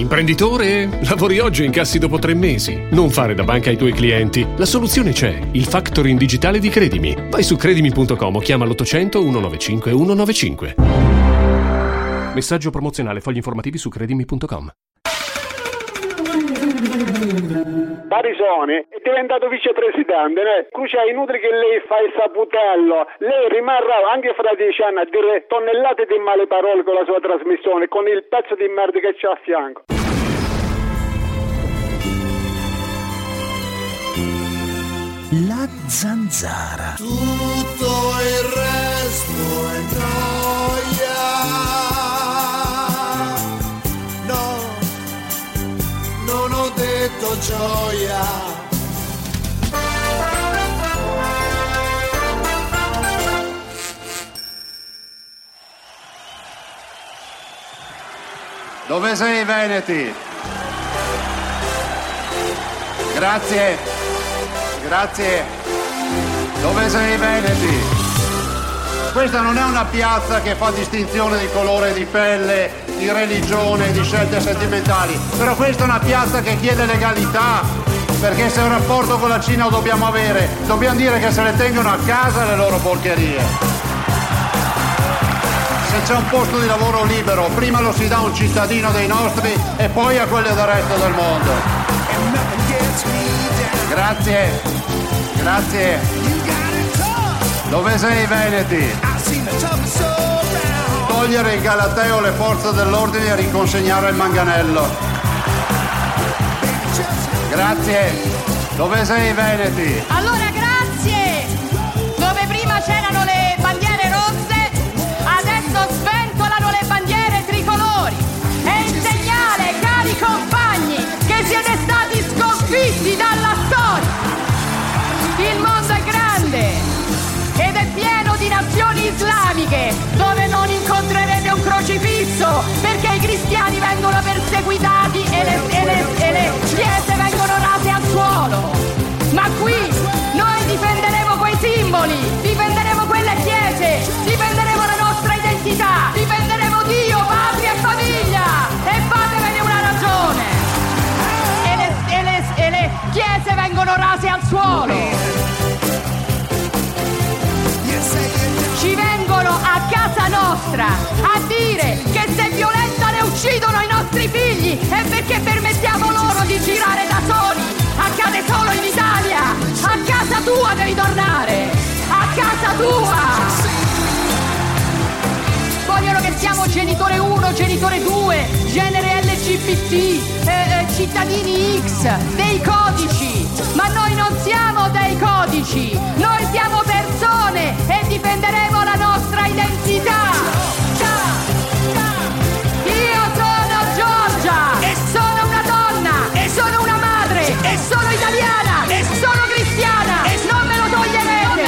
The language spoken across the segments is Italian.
Imprenditore? Lavori oggi e incassi dopo tre mesi. Non fare da banca ai tuoi clienti. La soluzione c'è. Il factoring digitale di Credimi. Vai su credimi.com o chiama l'800 195 195. Messaggio promozionale. Fogli informativi su credimi.com. Barisone è diventato vicepresidente, né? Crucia è inutile che lei fa il saputello, lei rimarrà anche fra dieci anni a dire tonnellate di male parole con la sua trasmissione, con il pezzo di merda che c'ha a fianco. La zanzara. Tutto il resto è noia. Non ho detto gioia. Dove sei Veneti? Grazie, grazie. Dove sei Veneti? Questa non è una piazza che fa distinzione di colore di pelle, di religione, di scelte sentimentali, però questa è una piazza che chiede legalità, perché se un rapporto con la Cina lo dobbiamo avere, dobbiamo dire che se le tengono a casa le loro porcherie. Se c'è un posto di lavoro libero, prima lo si dà a un cittadino dei nostri e poi a quelli del resto del mondo. Grazie, grazie. Dove sei Veneti? Togliere il galateo alle forze dell'ordine e riconsegnare il manganello. Grazie. Dove sei Veneti? Allora suolo. Ci vengono a casa nostra a dire che se violentano e uccidono i nostri figli è perché permettiamo loro di girare da soli. Accade solo in Italia. A casa tua devi tornare. A casa tua. Vogliono che siamo genitore 1, genitore 2, genere LGBT, eh, eh, cittadini X, dei codici. Ma noi non siamo dei codici, noi siamo persone e difenderemo la nostra identità. Io sono Giorgia e sono una donna e sono una madre e sono italiana e sono cristiana e non me lo toglierete.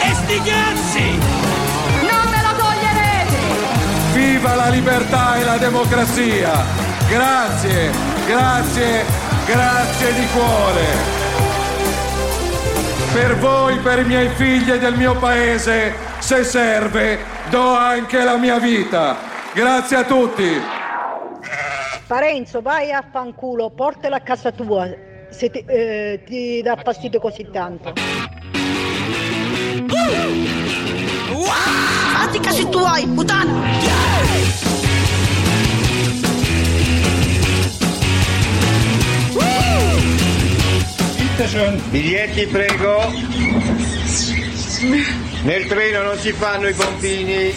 E sti cazzi! Non me lo toglierete! Viva la libertà e la democrazia! Grazie, grazie, grazie di cuore! Per voi, per i miei figli e del mio paese, se serve, do anche la mia vita. Grazie a tutti! Parenzo, vai a fanculo, portala a casa tua se ti, eh, ti dà fastidio così tanto. Fatti casi tuoi, puttana! Biglietti prego. Nel treno non si fanno i pompini.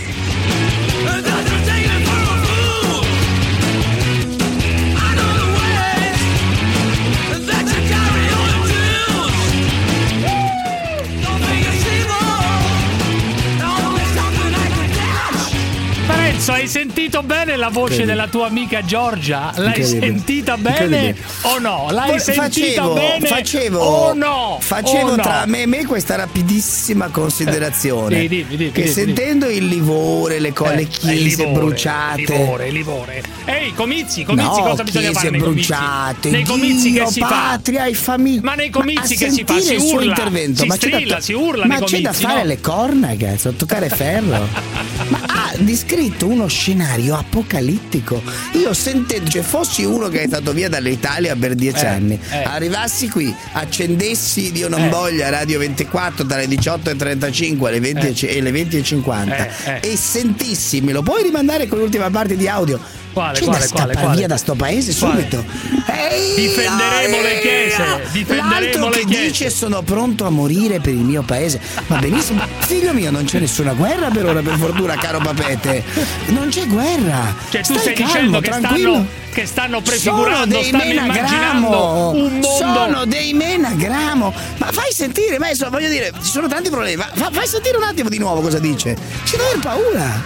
Parenzo, hai sentito bene la voce Incredibile. della tua amica Giorgia? L'hai sentita bene o no? L'hai Poi sentita facevo, bene facevo, o no? Facevo O no? tra me e me questa rapidissima considerazione. Sì, dimmi, dimmi, che dimmi, sentendo il livore, le, co- le Eh, chiese livore, bruciate. Livore, livore. Ehi, comizi, comizi, no, cosa bisogna fare nei bruciate, Nei comizi Dio, che si fa? patria e famiglia. Ma nei comizi che si fa? Si urla, si ma c'è da- strilla, si urla Ma c'è da comizi, fare no? le corna, cazzo, toccare ferro. ma ha descritto uno scenario apocalittico. Io sentendo, cioè fossi uno che è stato via dall'Italia per dieci Eh, anni, eh. arrivassi qui, accendessi Dio non Eh. voglia Radio 24 dalle 18.35 alle 20 e le 20.50 Eh, eh. e sentissi, me lo puoi rimandare con l'ultima parte di audio? Quale, quale, quale, quale? via da sto paese subito. Ehi, Difenderemo le chiese, difenderemo L'altro le che chiese. dice sono pronto a morire per il mio paese. Va benissimo. Figlio mio, non c'è nessuna guerra per ora, per fortuna, caro papete. Non c'è guerra. Cioè, tu Stai stai calmo, dicendo che tranquillo. stanno, che stanno Sono prefigurando, dei stanno immaginando menagramo. un mondo. Sono dei menagramo. Ma fai sentire, ma insomma, voglio dire, ci sono tanti problemi. Ma fa- fai sentire un attimo di nuovo cosa dice. Ci deve aver paura.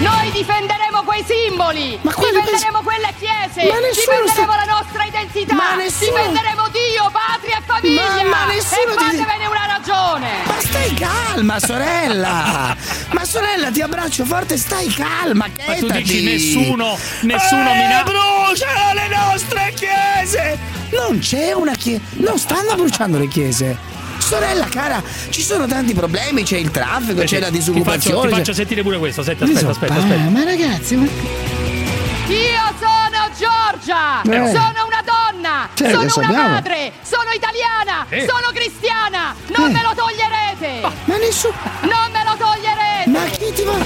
Noi difenderemo quei simboli, Ma difenderemo quelle chiese, Ma nessuno difenderemo sta- la nostra identità, Ma nessuno- difenderemo Dio, patria e famiglia. Ma- ma nessuno e ti- fatevene una ragione. Ma stai calma, sorella! Ma sorella, ti abbraccio forte, stai calma, Ma tu dici nessuno, nessuno eh, mina- bruciano le nostre chiese! Non c'è una chiesa, non stanno bruciando le chiese. Sorella cara, ci sono tanti problemi, c'è il traffico, c'è la Ti faccio, disoccupazione. ti faccio sentire pure questo. Senti, aspetta, aspetta, Ah, aspetta. Ma ragazzi, ma... Io sono Giorgia, Eh. sono una donna, Certo, sono una sappiamo. madre, sono italiana, Eh. sono cristiana, non Eh. me lo toglierete. Ma nessuno... Non me lo toglierete. Ma chi ti va?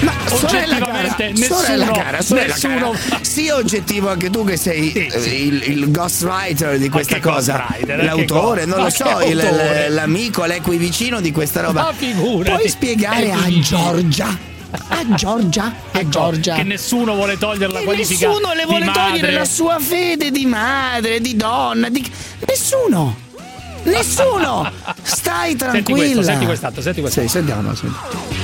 Ma sorella cara, nessuno, sorella cara, sorella nessuno. cara, sii oggettivo anche tu che sei Sì, eh, sì. il, il ghostwriter di questa cosa, l'autore, non lo so, il- l'amico, l'equivicino di questa roba. Ma figurati. Puoi spiegare a. Giorgia? A Giorgia? A Giorgia? Che nessuno vuole togliere la Che qualifica. nessuno le vuole togliere la sua fede di madre, di donna, di... nessuno. Nessuno! Stai Senti tranquilla. questo, senti quest'altro, senti Sì, quest'altro. sentiamo, sentiamo.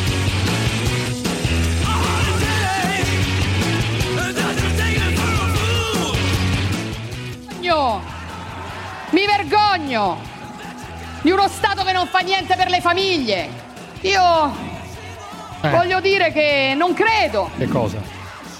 Mi vergogno di uno Stato che non fa niente per le famiglie. Io Eh. voglio dire che non credo Che cosa?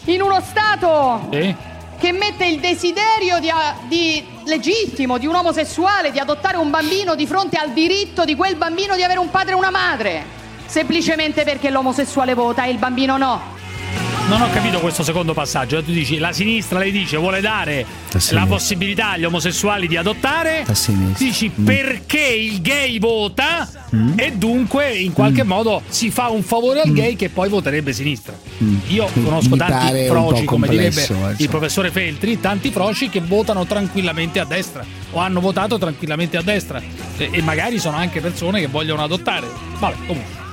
in uno Stato Sì? che mette il desiderio di, di- legittimo di un omosessuale di adottare un bambino di fronte al diritto di quel bambino di avere un padre e una madre. Semplicemente perché l'omosessuale vota e il bambino no. Non ho capito questo secondo passaggio. Tu dici la sinistra le dice vuole dare La possibilità agli omosessuali di adottare. Dici Mm. perché il gay vota Mm. e dunque in qualche modo si fa un favore al gay che poi voterebbe sinistra. Io conosco Mm. Mi tanti froci, come direbbe complesso, eh, il insomma. professore Feltri, tanti froci che votano tranquillamente a destra o hanno votato tranquillamente a destra e, e magari sono anche persone che vogliono adottare. Vabbè, comunque.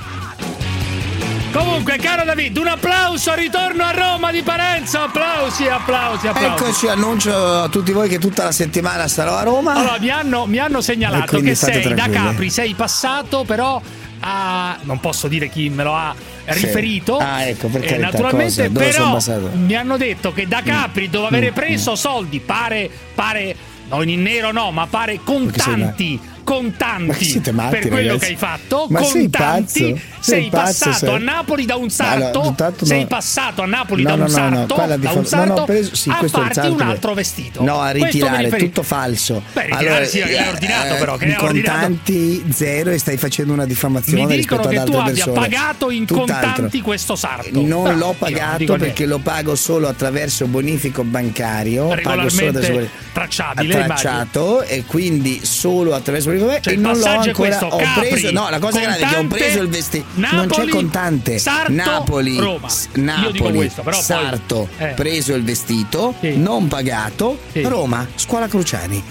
Comunque, caro David, un applauso al ritorno a Roma di Parenzo. Applausi, applausi, applausi. Eccoci, annuncio a tutti voi che tutta la settimana sarò a Roma. Allora, mi hanno, mi hanno segnalato che sei da tranquilli. Capri, sei passato però a... non posso dire chi me lo ha Sì. riferito. Ah, ecco, per Eh, naturalmente, però mi hanno detto che da Capri dove avere mm, preso soldi pare, pare, non in nero no, ma pare contanti. Ma Contanti siete matti, per quello ragazzi. che hai fatto, Ma contanti. Sei, Sei pazzo, passato sei. a Napoli da un sarto. Allora, intanto sei no. passato a Napoli No, da un no, no, no, sarto. da un no, sarto ho preso- sì, a farti un sarto altro vestito. No, a ritirare, tutto falso. Beh, ritirare sì, che l'hai ordinato, però, che contanti zero e stai facendo una diffamazione Mi rispetto dicono ad che altre tu abbia persone. pagato in contanti questo sarto. Non l'ho pagato perché lo pago solo attraverso bonifico bancario. Regolarmente tracciabile, tracciato e quindi solo attraverso bonifico Cioè, e non l'ho ancora questo, ho Capri, preso no la cosa grande è che ho contante, preso il vestito non c'è contante Sarto, Napoli Roma. s- Napoli questo, però poi- Sarto eh. preso il vestito Sì. non pagato Sì. Roma scuola Cruciani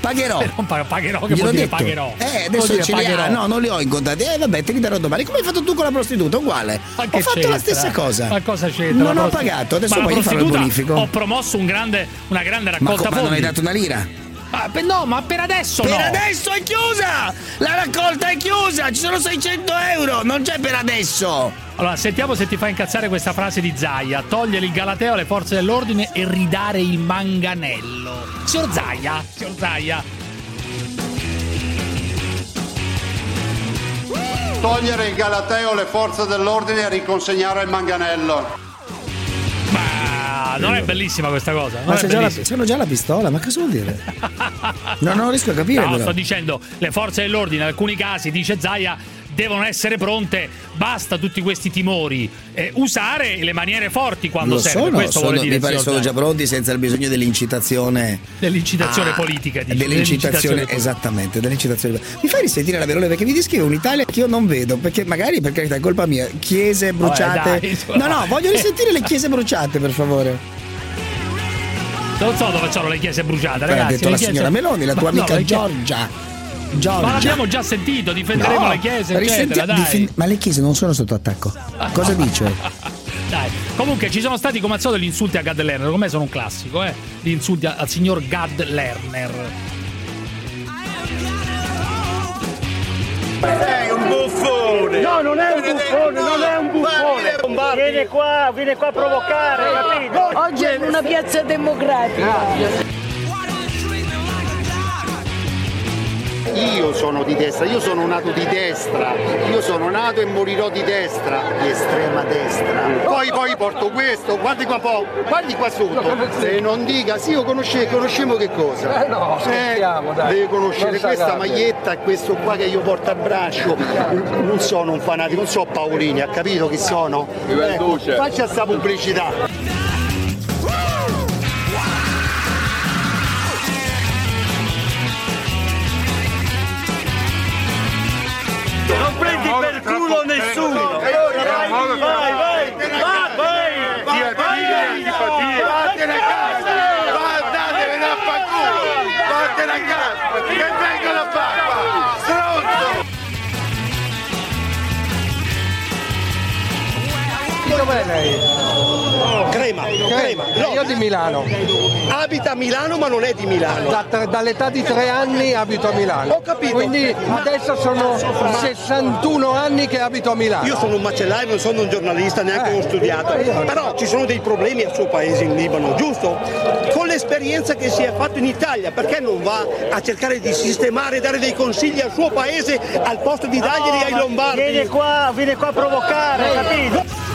pagherò Eh, non pag- pagherò, che Gliel'ho vuol dire detto. pagherò? Eh, adesso ce li ha. No, non li ho incontrati. Eh, vabbè, te li darò domani. Come hai fatto tu con la prostituta? Uguale. Ma ho fatto la c'entra? stessa cosa. Ma cosa c'entra? Non La ho pagato, adesso Ma la poi gli farò il bonifico. Ho promosso un grande, una grande Ma, raccolta co- ma non hai dato una lira? Ah, no, ma per adesso Per no. adesso è chiusa! La raccolta è chiusa! Ci sono 600 euro! Non c'è per adesso! Allora, sentiamo se ti fa incazzare questa frase di Zaia. Togliere il galateo alle forze dell'ordine e ridare il manganello. Signor Zaia, signor Zaia. Togliere il galateo alle forze dell'ordine e riconsegnare il manganello. Ma non è bellissima questa cosa. Non Ma c'è già, la, c'hanno già la pistola, ma cosa vuol dire? No, non riesco a capire. No, però. sto dicendo, le forze dell'ordine in alcuni casi, dice Zaia, devono essere pronte, basta tutti questi timori, eh, usare le maniere forti quando Lo serve. sono, Questo sono- dire mi pare sono già pronti senza il bisogno dell'incitazione. Dell'incitazione Ah, politica, dici, Dell'incitazione, politica. esattamente, dell'incitazione. Mi fai risentire la Verone perché mi descrive un'Italia che io non vedo, perché magari per carità è colpa mia, chiese bruciate. dai, no, no, voglio risentire le chiese bruciate, per favore. Non so dove sono le chiese bruciate, L'ha ragazzi. detto le la chiese- signora Meloni, la Ma tua no, amica chiese- Giorgia. Giorgia. Ma l'abbiamo già sentito, difenderemo No, le chiese, risenti- eccetera, dai. difin- ma le chiese non sono sotto attacco. Cosa dice? Dai. Comunque ci sono stati come al solito gli insulti a Gad Lerner, come sono un classico, eh? Gli insulti al signor Gad Lerner. Sei un buffone! No, non è un buffone, non è un buffone. Viene qua, viene qua a provocare, capito? Oggi è una piazza democratica. Io sono di destra, io sono nato di destra, io sono nato e morirò di destra, di estrema destra. Poi poi porto questo, guardi qua po', guardi qua sotto. Se non dica, sì, io conosce, conosciamo che cosa? Eh no, scherziamo, dai. Deve conoscere questa s'arrabbia. maglietta e questo qua che io porto a braccio. Non sono un fanatico, non so Paolini, ha capito chi sono? Ecco, faccia sta pubblicità. Nessuno. Dov'è lei? Crema, crema. No. Io di Milano. Abita a Milano ma non è di Milano. Da- dall'età di tre anni abito a Milano. Ho capito. Quindi adesso sono 61 anni che abito a Milano. Io sono un macellaio, non sono un giornalista, neanche ho studiato. Però ci sono dei problemi al suo paese in Libano, giusto? Con l'esperienza che si è fatto in Italia, perché non va a cercare di sistemare, dare dei consigli al suo paese al posto di darglieli ai lombardi? Viene qua, viene qua a provocare, capito?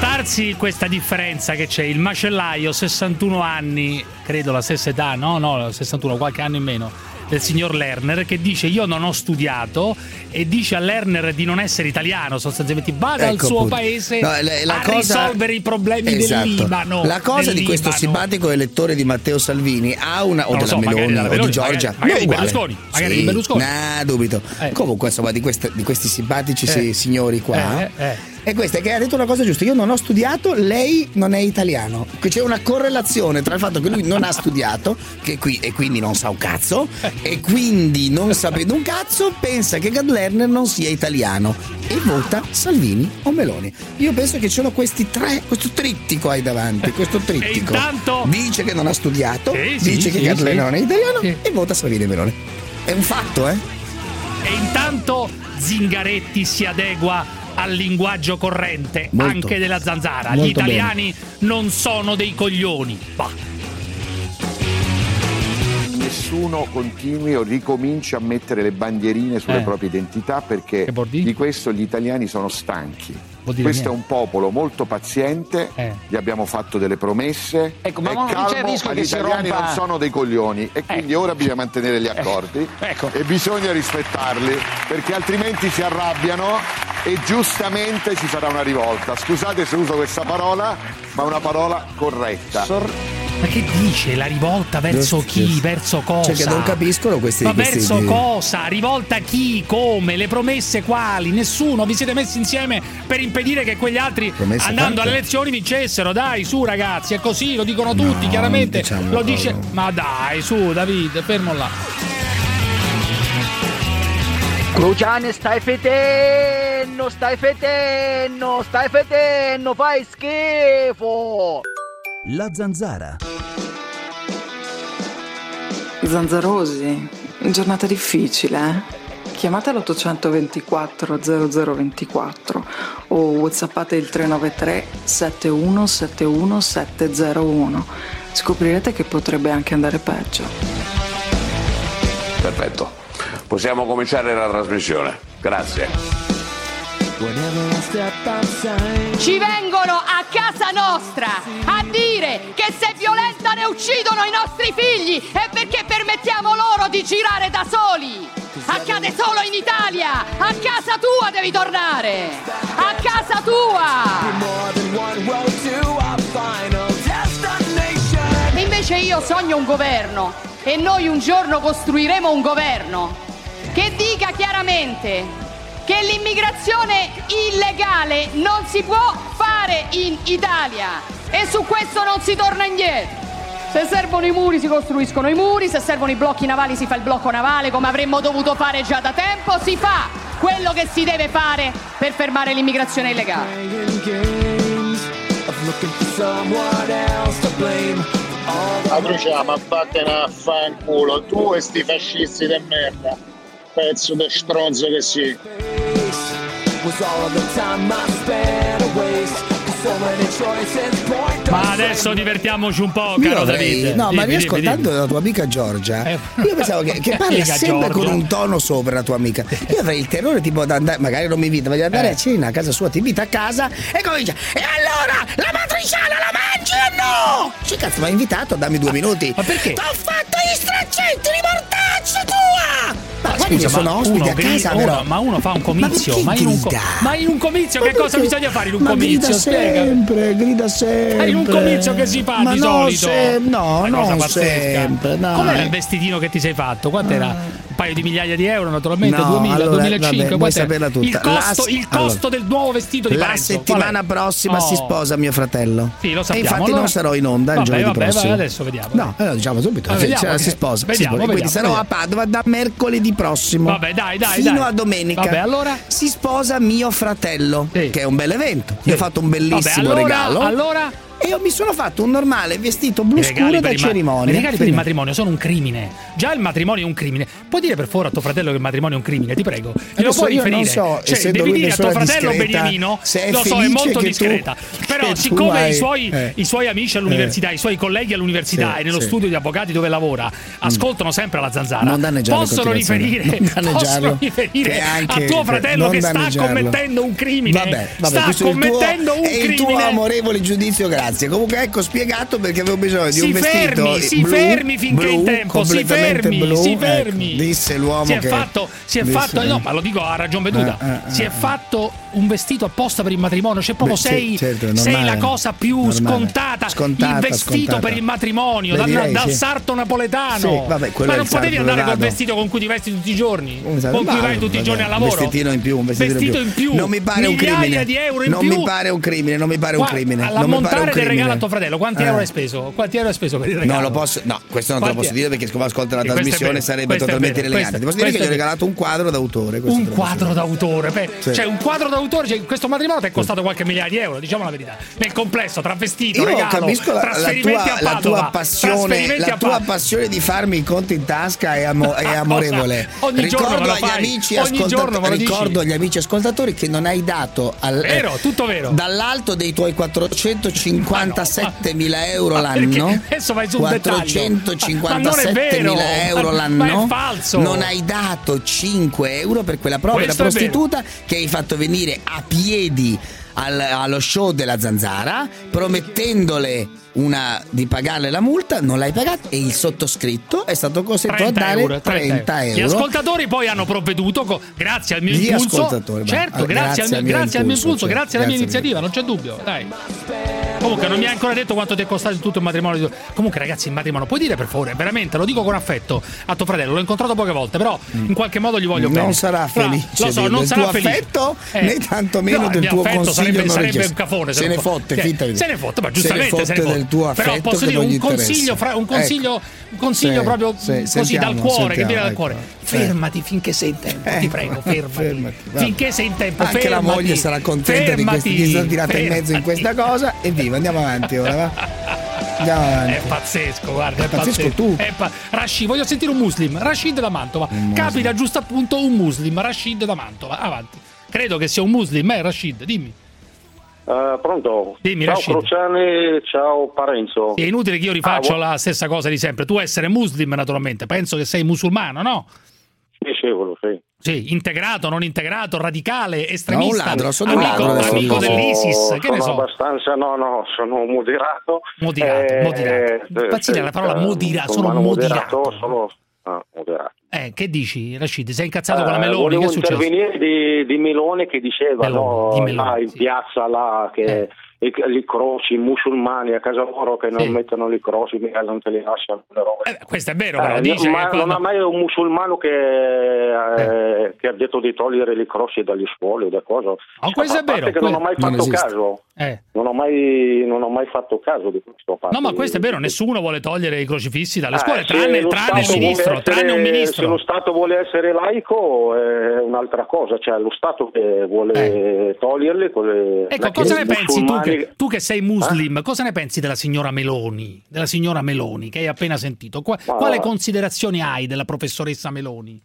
Notarsi questa differenza che c'è, il macellaio 61 anni, credo la stessa età, no? No, 61, qualche anno in meno, del signor Lerner che dice io non ho studiato e dice a Lerner di non essere italiano, sostanzialmente vada al Ecco, suo appunto. paese No, la- la a cosa- risolvere i problemi Esatto. del Libano. La cosa di questo Libano. simpatico elettore di Matteo Salvini ha una o della so, Meloni della o Meloni, di Giorgia, magari- magari di. Berlusconi, magari Sì, di Berlusconi. Nah, dubito. Eh. Comunque, insomma, di, queste- di questi simpatici Eh. signori qua. Eh, eh. E questa è che ha detto una cosa giusta. Io non ho studiato, lei non è italiano. C'è una correlazione tra il fatto che lui non ha studiato che qui, e quindi non sa un cazzo, e quindi non sapendo un cazzo, pensa che Gad Lerner non sia italiano e vota Salvini o Meloni. Io penso che ci sono questi tre, questo trittico hai davanti, questo trittico. intanto- Dice che non ha studiato, Sì, sì, dice che sì, Gad sì. Non è italiano Sì. e vota Salvini e Meloni. È un fatto, eh? E intanto Zingaretti si adegua al linguaggio corrente Molto. anche della zanzara. Gli italiani non sono dei coglioni. Bah. Nessuno continui o ricominci a mettere le bandierine sulle Eh. proprie identità perché di questo gli italiani sono stanchi. Vuol dire Questo è niente. un popolo molto paziente, Eh. gli abbiamo fatto delle promesse, Ecco, ma è non c'è il calmo, rischio ma che gli si italiani rompa- non sono dei coglioni e quindi ora bisogna mantenere gli accordi ecco. e bisogna rispettarli perché altrimenti si arrabbiano e giustamente ci sarà una rivolta. Scusate se uso questa parola, ma è una parola corretta. Ma che dice la rivolta verso chi? giusto. Verso cosa? Cioè che non capiscono questi- Ma questi- verso cosa? Rivolta chi? Come? Le promesse quali? Nessuno. Vi siete messi insieme per impedire che quegli altri Promesse andando fatte. alle elezioni vincessero. Dai, su ragazzi, è così, lo dicono tutti, No, chiaramente. diciamo lo dice. proprio. Ma dai, su, David, fermo là. Luciani stai fetendo, stai fetendo, stai fetendo, fai schifo! La zanzara. Zanzarosi, giornata difficile, eh? Chiamate l'824 0024 o whatsappate il 393 7171 701. Scoprirete che potrebbe anche andare peggio. Perfetto. Possiamo cominciare la trasmissione. Grazie. Ci vengono a casa nostra a dire che se violentano e uccidono i nostri figli è perché permettiamo loro di girare da soli. Accade solo in Italia! A casa tua devi tornare! A casa tua! Invece io sogno un governo e noi un giorno costruiremo un governo che dica chiaramente che l'immigrazione illegale non si può fare in Italia e su questo non si torna indietro. Se servono i muri si costruiscono i muri, se servono i blocchi navali si fa il blocco navale come avremmo dovuto fare già da tempo, si fa quello che si deve fare per fermare l'immigrazione illegale. Adrucia, ma vattene a fanculo, tu e sti fascisti de merda, pezzo di stronzo che sì. Ma adesso divertiamoci un po', caro avrei- David. no, ma Dimmi, dimmi, riascoltando la tua amica Giorgia, Eh. io pensavo che, che parla sempre Giorgia. con un tono sopra la tua amica. Io avrei il terrore tipo di andare, magari non mi invita, ma di andare Eh. a cena a casa sua, ti invita a casa e comincia. E allora la matriciana la mangi o no? Sì, cazzo, mi hai invitato, dammi due minuti. Ma perché? T'ho fatto gli straccetti di mortaccia tua! Ma Scusa, sono ma ospiti uno a casa, uno- però. ma uno fa un comizio, Ma ma, in un, co- ma in un comizio che cosa bisogna fare in un Ma comizio? grida Spiega. sempre, grida sempre. Eh, in un comizio che si fa Ma di no, solito. se- no, pazzesca. sempre, dai. Com'era il vestitino che ti sei fatto? Quant'era? Paio di migliaia di euro, naturalmente, No, 2000, allora, 2005. vabbè, saperla tutta. Il costo, La- il costo allora, del nuovo vestito di La Parenzo. settimana Qual è? prossima Oh. si sposa mio fratello. Sì, lo E sappiamo. infatti Allora- non sarò in onda il Vabbè, giovedì vabbè, prossimo. vabbè, adesso vediamo. No, allora diciamo subito. Cioè, vediamo, ok. si sposa. Vediamo, sicuro. Quindi vediamo, sarò vediamo. a Padova da mercoledì prossimo. Vabbè, dai, dai, Fino dai. a domenica. Vabbè, allora? Si sposa mio fratello, che è un bel evento. Gli ho fatto un bellissimo Vabbè, allora- regalo. allora? E io mi sono fatto un normale vestito blu scuro da cerimonia. I regali per il matrimonio sono un crimine. Già il matrimonio è un crimine. Puoi dire per favore a tuo fratello che il matrimonio è un crimine, ti prego. Glielo puoi io non riferire. so, cioè, devi dire a tuo fratello discreta, Beniamino, lo so, è molto che tu- discreta. Però siccome hai- i, suoi, eh. i suoi amici all'università, i suoi colleghi all'università Sì, e nello sì. studio di avvocati dove lavora ascoltano sempre la zanzara, Non possono riferire, possono riferire a tuo fratello che sta commettendo un crimine. Vabbè, sta commettendo un è il tuo crimine. amorevole giudizio, grazie. Comunque ecco spiegato perché avevo bisogno di Si un vestito fermi, si blu, fermi finché blu, è in tempo, si fermi, blu, si ecco, fermi. disse l'uomo si è che fatto, si è fatto, no, ma lo dico a ragion veduta. Eh, eh, si è eh. fatto un vestito apposta per il matrimonio, cioè proprio Beh, sei, certo, sei la cosa più scontata, Scontata, il vestito scontata. per il matrimonio, dal, direi, dal sì. sarto napoletano. Sì, vabbè, ma non potevi andare col vestito con cui ti vesti tutti i giorni, sai, con cui vai tutti i vabbè, giorni al Un lavoro. vestitino in più, un vestitino Vestito in più. Non mi pare un crimine. di euro in non più. mi pare un crimine, non mi pare un crimine. Alla non mi pare un montare del crimine. regalo a tuo fratello, quanti Eh. euro hai speso? Quanti euro hai speso per il regalo? Non lo posso, no, questo non te lo posso dire perché siccome ascolta la trasmissione sarebbe totalmente vero, inelegante. Ti posso dire che gli ho regalato un quadro d'autore. Un quadro d'autore, cioè un quadro d'autore, cioè, questo matrimonio ti è costato qualche migliaia di euro, diciamo la verità. Nel complesso, tra vestito, Io regalo, capisco la, la tua, la tua passione, la tua passione di farmi i conti in tasca è, amo- è amorevole. Ogni ricordo agli amici ogni ascolta- giorno me lo dici. ricordo agli amici ascoltatori che non hai dato al, eh, Vero, tutto vero. dall'alto dei tuoi 457 mila euro Ma l'anno. adesso vai. Ma è 457 vero, mila euro ma- ma l'anno. falso. Non hai dato 5 euro per quella è vero. prostituta che hai fatto venire a piedi al- allo show della zanzara promettendole una di pagarle la multa, non l'hai pagata e il sottoscritto è stato costretto a 30 dare euro, 30 Gli euro. ascoltatori poi hanno provveduto co- grazie al mio Gli impulso. certo, eh, grazie, al, mio, grazie al mio impulso, certo, grazie alla mia grazie iniziativa, non c'è dubbio. Dai. Comunque non mi hai ancora detto quanto ti è costato tutto il matrimonio. Comunque ragazzi, il matrimonio, puoi dire per favore, veramente, lo dico con affetto a tuo fratello, l'ho incontrato poche volte, però in qualche modo gli voglio bene. Mm. Non sarà felice Lo so, non sarà felice. affetto, Eh, né tantomeno no, del tuo consiglio sarebbe, non sarebbe un cafone. Se ne lo- fotte, che- finta di- Se ne fotte, ma se giustamente se ne fotte fotte. del tuo Però posso che dire non un consiglio, fra- un consiglio, un consiglio Sì, proprio sì, così sentiamo, dal cuore, che sentiamo, viene dal ecco. cuore. Eh. Fermati finché sei in tempo, ti Ecco, prego, fermati. fermati. Finché sei in tempo, Anche fermati. la moglie sarà contenta di, questi, di essere tirata in mezzo in fermati. questa cosa. E viva, andiamo avanti ora, va? Andiamo avanti. È pazzesco, guarda, è, È pazzesco pazzesco. tu. È pa- Rashid, voglio sentire un muslim. Rashid da Mantova. Capita giusto appunto un muslim, Rashid da Mantova. Avanti. Credo che sia un muslim, eh, Rashid, dimmi. Eh, pronto? Dimmi, ciao Rashid. Crociani, ciao Parenzo. È inutile che io rifaccio Ah, la stessa cosa di sempre. Tu essere muslim, naturalmente. Penso che sei musulmano, no? Sì, sì, sì. Sì, integrato, non integrato, radicale, estremista. ladro, sono un amico, ladro adesso, amico dell'ISIS, che ne sono so. abbastanza, no, no, sono moderato. Moderato, Eh, moderato. eh, Impazzire sì, la parola eh, modera- sono umano moderato. Sono, ah, moderati. Eh, che dici, Rashid? Sei incazzato Eh, con la Meloni? volevo Che è successo? intervenire di, di Meloni che diceva Meloni, no, di Meloni, là in piazza là che i, i croci, i musulmani a casa loro che non mettono i croci, mica non te li lasciano le robe. Questo è vero, Eh, dice ma che non quando- ha mai un musulmano che, eh, che ha detto di togliere le croci dalle scuole o da cosa. Ah, questo è vero, che non ho mai fatto caso. Eh. Non ho mai, non ho mai fatto caso di questo fatto. No, ma questo è vero, nessuno vuole togliere i crocifissi dalle Eh, scuole, se tranne, tranne il ministro, essere- tranne un Se ministro. lo Stato vuole essere laico è un'altra cosa, cioè lo Stato che vuole toglierle. quelle- Ecco, cosa ne pensi tu che, tu che sei muslim? Cosa ne pensi della signora Meloni? Della signora Meloni che hai appena sentito? Qua- Ma- Quale considerazioni hai della professoressa Meloni?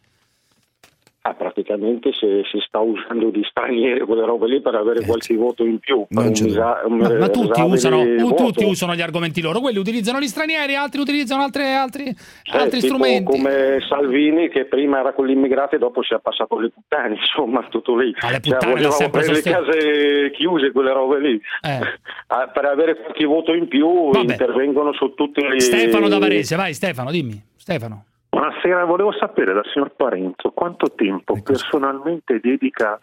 Ah, praticamente se si sta usando di stranieri quelle robe lì per avere qualche voto in più. Un Ma, ma tutti, usano, tutti usano gli argomenti loro, quelli utilizzano gli stranieri, altri utilizzano altre- altri, Eh, altri strumenti. come Salvini che prima era con gli immigrati e dopo si è passato alle puttane, insomma, tutto lì. Ma le Cioè, puttane volevamo sempre avere le case chiuse, quelle robe lì. Eh. Ah, per avere qualche voto in più intervengono su tutti i... Stefano da Varese, vai Stefano, dimmi. Stefano. Buonasera, volevo sapere dal signor Parenzo quanto tempo personalmente dedica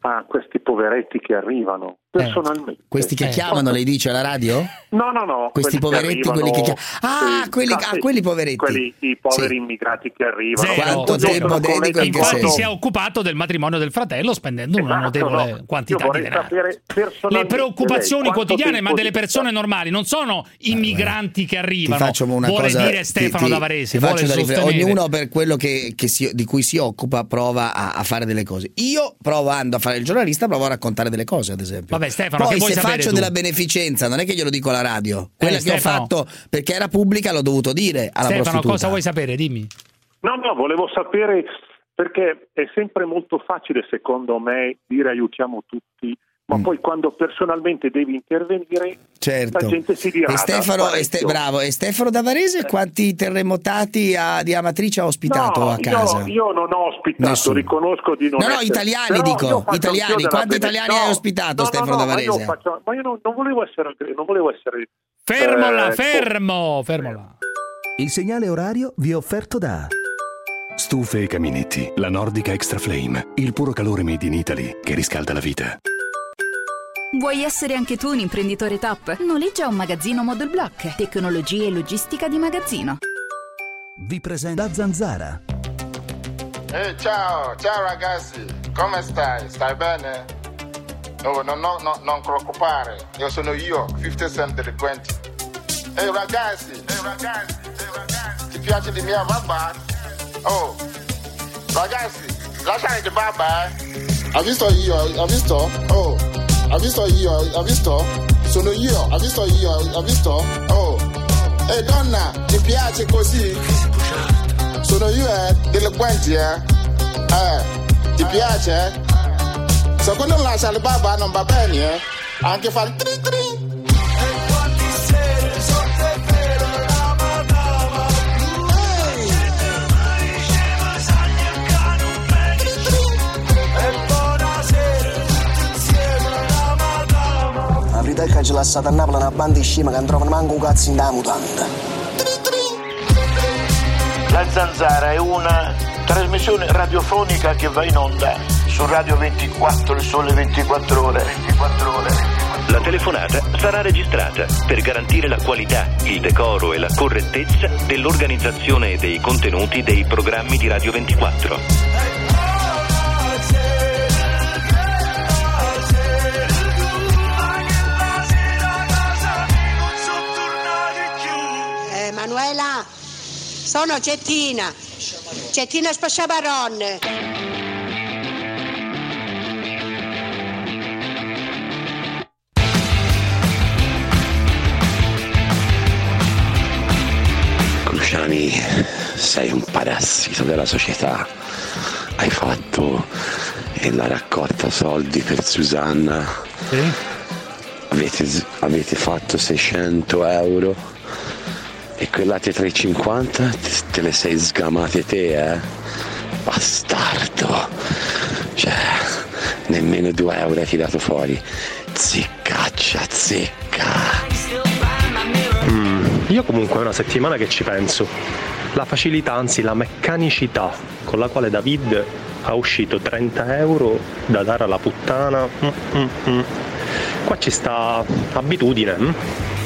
a questi poveretti che arrivano. Personalmente. Questi che chiamano, lei dice alla radio? No, no, no. Questi poveretti, quelli che arrivano- chiamano. Ah, sì, quelli, ah, sì, quelli poveretti. Quelli, i poveri immigrati che arrivano. Quanto Io tempo dedico in che Infatti senso? si è occupato del matrimonio del fratello spendendo una Esatto, notevole no. quantità Io di vorrei denaro. Le preoccupazioni quotidiane, ma delle persone normali, non sono i migranti che Ti arrivano. faccio una vuole cosa. dire ti- Stefano ti- da Varese, ti vuole faccio da riflettere. sostenere. Ognuno per quello che, che si- di cui si occupa prova a, a fare delle cose. Io provando a fare il giornalista, provo a raccontare delle cose, ad esempio. Vabbè, Stefano, Poi che se faccio tu? della beneficenza, non è che glielo dico alla radio. Quella che ho Stefano. fatto perché era pubblica l'ho dovuto dire alla Stefano, prostituta. cosa vuoi sapere? Dimmi. No, no, volevo sapere perché è sempre molto facile, secondo me, dire aiutiamo tutti, ma poi quando personalmente devi intervenire, Certo. la gente si dirà. E Stefano, e Ste- bravo, e Stefano da Varese quanti terremotati ha- di Amatrice ha ospitato No, a casa? Io, io non ho ospitato, Nessuno. riconosco di non No, no, essere- italiani Però dico, italiani, quanti italiani no, hai ospitato, no, no, Stefano no, da ma io Varese? faccio- Ma io non, non volevo essere, non volevo essere Fermola, eh, fermo, fermola. Il segnale orario vi è offerto da Stufe e caminetti, la Nordica Extra Flame, il puro calore made in Italy che riscalda la vita. Vuoi essere anche tu un imprenditore top? Noleggia un magazzino Model Block. Tecnologia e logistica di magazzino. vi presenta la Zanzara. Ehi, ciao, ciao ragazzi, come stai? Stai bene? No, no, no, no, non preoccupare, io sono io, 50 Cent delinquenti. Ehi ragazzi, ehi ragazzi, ehi ragazzi, ti piace di mia babà? Oh, ragazzi, lasciate di babà, eh? Ha visto io, ha visto? Oh, ha visto io, ha visto? Sono io, ha visto io, ha visto? Oh, ehi donna, ti piace così? Sono io, eh, delinquenti, eh? Eh, ti piace, eh? Se quello lascia le babà non va bene, eh? Anche fare tri tri. Che ci lasciate a Napoli una banda di scema che non trovano manco un cazzo in da mutanda. La Zanzara è una trasmissione radiofonica che va in onda su Radio 24, il sole 24 ore. 24 ore. La telefonata sarà registrata per garantire la qualità, il decoro e la correttezza dell'organizzazione e dei contenuti dei programmi di Radio 24. Sono Cettina. Cettina Spasciabaron. Cruciani, sei un parassito della società. Hai fatto la raccolta soldi per Susanna. Avete, avete fatto 600 euro e quell'altre 3,50 te, le sei sgamate te, eh? Bastardo. Cioè, nemmeno 2 euro hai tirato fuori. Ziccaccia, zecca. Mm, io comunque è una settimana che ci penso. la facilità, anzi la meccanicità con la quale David ha uscito 30 euro da dare alla puttana. Mm, mm, mm. Qua ci sta abitudine.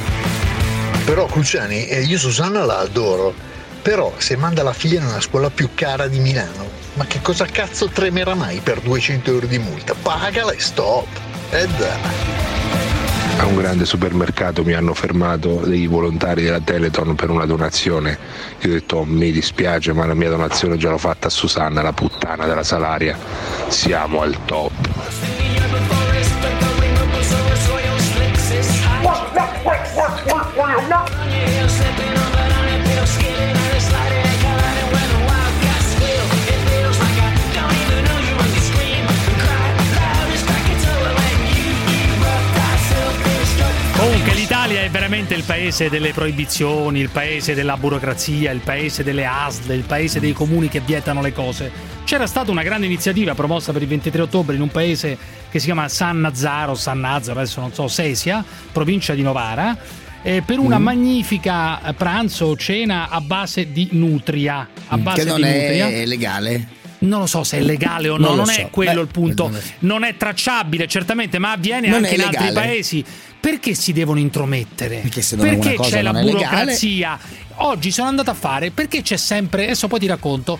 Però Cruciani, eh, io Susanna la adoro, però se manda la figlia nella scuola più cara di Milano, ma che cosa cazzo tremerà mai per 200 euro di multa? Pagala e stop! E dai. A un grande supermercato mi hanno fermato dei volontari della Teleton per una donazione. Io ho detto "Oh, mi dispiace ma la mia donazione già l'ho fatta a Susanna, la puttana della salaria. Siamo al top. l'Italia è veramente il paese delle proibizioni, il paese della burocrazia, il paese delle ASL, il paese dei comuni che vietano le cose. C'era stata una grande iniziativa promossa per il 23 ottobre in un paese che si chiama San Nazzaro, San Nazzaro, adesso non so, Sesia, provincia di Novara, eh, per una Mm. magnifica eh, pranzo o cena a base di nutria. A base che non di nutria. è legale. Non lo so se è legale o no, Non non, è so. quello Beh, il punto. non è- Non è tracciabile, certamente, ma avviene Non anche in altri legale. paesi. Perché si devono intromettere? Perché se non è Perché una cosa c'è la è legale. burocrazia? Oggi sono andato a fare perché c'è sempre, adesso poi ti racconto.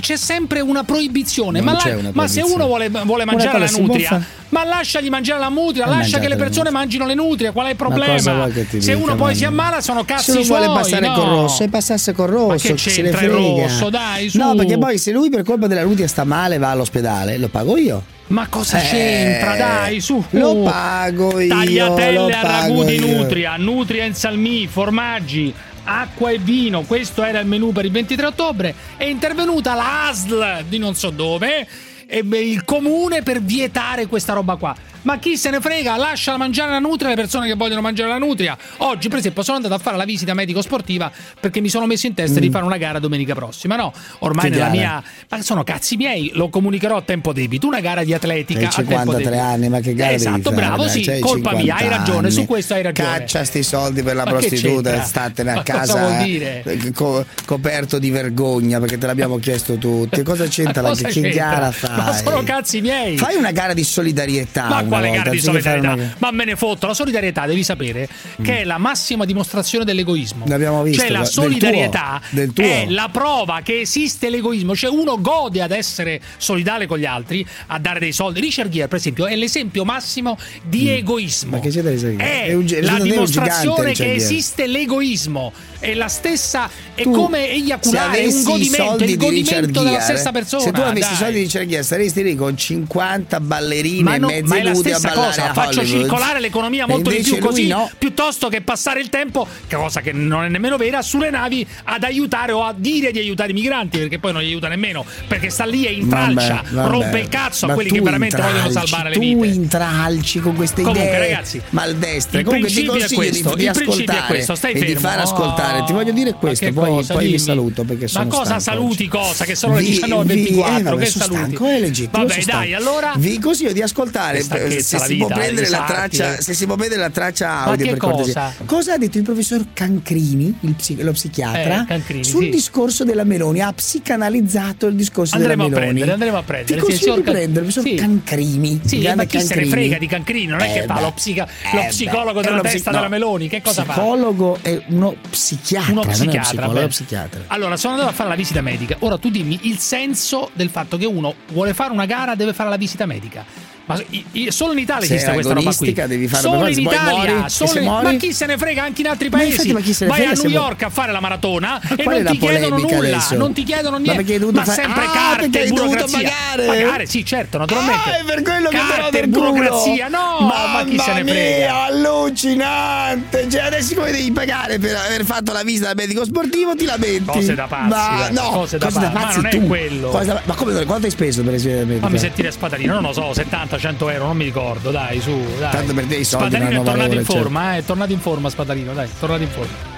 C'è sempre una proibizione, ma, la- una ma se proibizione. uno vuole, vuole mangiare la nutria, muffa. ma lasciagli mangiare la nutria, Ma lascia che le persone mangino le nutrie. Qual è il problema? Se dica, uno poi si ammala, sono Se cazzi non vuole suoi. passare no? col rosso e passasse col rosso, Ma che se c'entra il frega. rosso? Dai, su. No, perché poi se lui per colpa della nutria sta male va all'ospedale, lo pago io. Ma cosa Eh, c'entra? Dai, su. Lo pago io. Tagliatelle al ragù di nutria, nutria in salmì, formaggi, acqua e vino. Questo era il menù per il 23 ottobre. È intervenuta la ASL di non so dove e beh, il comune per vietare questa roba qua. Ma chi se ne frega? Lascia mangiare la nutria le persone che vogliono mangiare la nutria. Oggi, per esempio, sono andato a fare la visita medico-sportiva perché mi sono messo in testa di Mm. fare una gara domenica prossima. No, ormai Che nella gara? mia. Ma sono cazzi miei, lo comunicherò a tempo debito. Una gara di atletica Hai a tempo 53 debito. anni, ma che gara Esatto, fare? bravo, Dai, sì, c'hai colpa mia, hai 50 ragione, su anni. questo hai ragione. Caccia sti soldi per la Ma prostituta statene a Ma cosa casa vuol eh, dire? co- coperto di vergogna perché te l'abbiamo chiesto tutti. Cosa c'entra? La- cosa che c'entra? gara Ma sono cazzi miei. Fai una gara di solidarietà. Ma quale volta, gara di solidarietà? una- Ma me ne fotto. La solidarietà devi sapere che è la massima dimostrazione dell'egoismo. L'abbiamo visto, Cioè, la del tuo, solidarietà del tuo. è la prova che esiste l'egoismo. Cioè, uno gode ad essere solidale con gli altri, a dare dei soldi. Richard Gere, per esempio, è l'esempio massimo di egoismo. Mm. Ma che da risalire? È, È un la dimostrazione gigante, che esiste l'egoismo. È la stessa. È Tu, come eiaculare, è un godimento. È il di godimento della Gere, stessa persona. Se tu avessi i soldi di Richard Gere, saresti lì con 50 ballerine Ma, e no, mezze ma è la stessa cosa, faccio circolare l'economia molto di più così, no. piuttosto che passare il tempo, cosa che non è nemmeno vera, sulle navi ad aiutare o a dire di aiutare i migranti, perché poi non li aiuta nemmeno, perché sta lì e intralcia, Vabbè, vabbè. rompe il cazzo a Ma quelli tu che veramente vogliono salvare le tu vite. intralci con queste Comunque, idee ragazzi, maldestre. il Comunque ti è consiglio di, questo, di il principio è ascoltare questo, stai e di fermo. far ascoltare. Ti voglio dire Ma questo, poi, cosa? poi vi saluto perché Ma sono cosa stanco saluti oggi. cosa? Che sono le Vi- 19.24, vi- eh, vabbè, che saluti? stanco, è legittimo. Vabbè, dai, allora Vi consiglio di ascoltare Che se la si può vita, prendere la disarti, traccia, eh. se si può prendere la traccia Ma audio che per cortesia. cosa? Cosa ha detto il professor Cancrini, il psi- lo psichiatra, Eh, Cancrini, sul sì. discorso della Meloni? Ha psicanalizzato il discorso Andremo della Meloni. prendere, andremo a prendere. Ti Sì, consiglio signor di prendere il professor sì. Cancrini. Sì, ma chi se ne Cancrini. frega di Cancrini? Non è che Eh, fa beh. lo, psica- Eh, lo beh, psicologo della testa della. Meloni. Che cosa fa? Psicologo è uno psichiatra. Uno psichiatra. Allora, sono andato a fare la visita medica. Ora tu dimmi il senso del fatto che uno vuole fare una gara deve fare la visita medica. Ma i- i- solo in Italia Se esiste questa roba qui. devi farlo solo in Italia, muori, e solo in- ma chi se ne frega anche in altri Ma paesi? infatti, ma se ne Vai a New? York a fare la maratona e qual è non ti chiedono nulla, adesso? non ti chiedono Ma niente. dovuto Ma fare- sempre Ah, carte e hai dovuto burocrazia. pagare? Pagare, sì, certo, naturalmente. Ah, è per quello che te Carte e del culo. burocrazia, no, ma chi se ne frega? allucinante. Cioè, adesso come devi pagare per aver fatto la visita al medico sportivo? Ti lamenti? Cose da pazzi, Ma no, cose da pazzi. Ma non è quello. Ma come quanto hai speso per medico? Fammi sentire Spadalino, non lo so, 70-100 euro, non mi ricordo, dai, su, dai. Tanto per te i soldi Spadalino è tornato in valore, certo. forma, eh, è tornato in forma Spadalino, dai, è tornato in forma.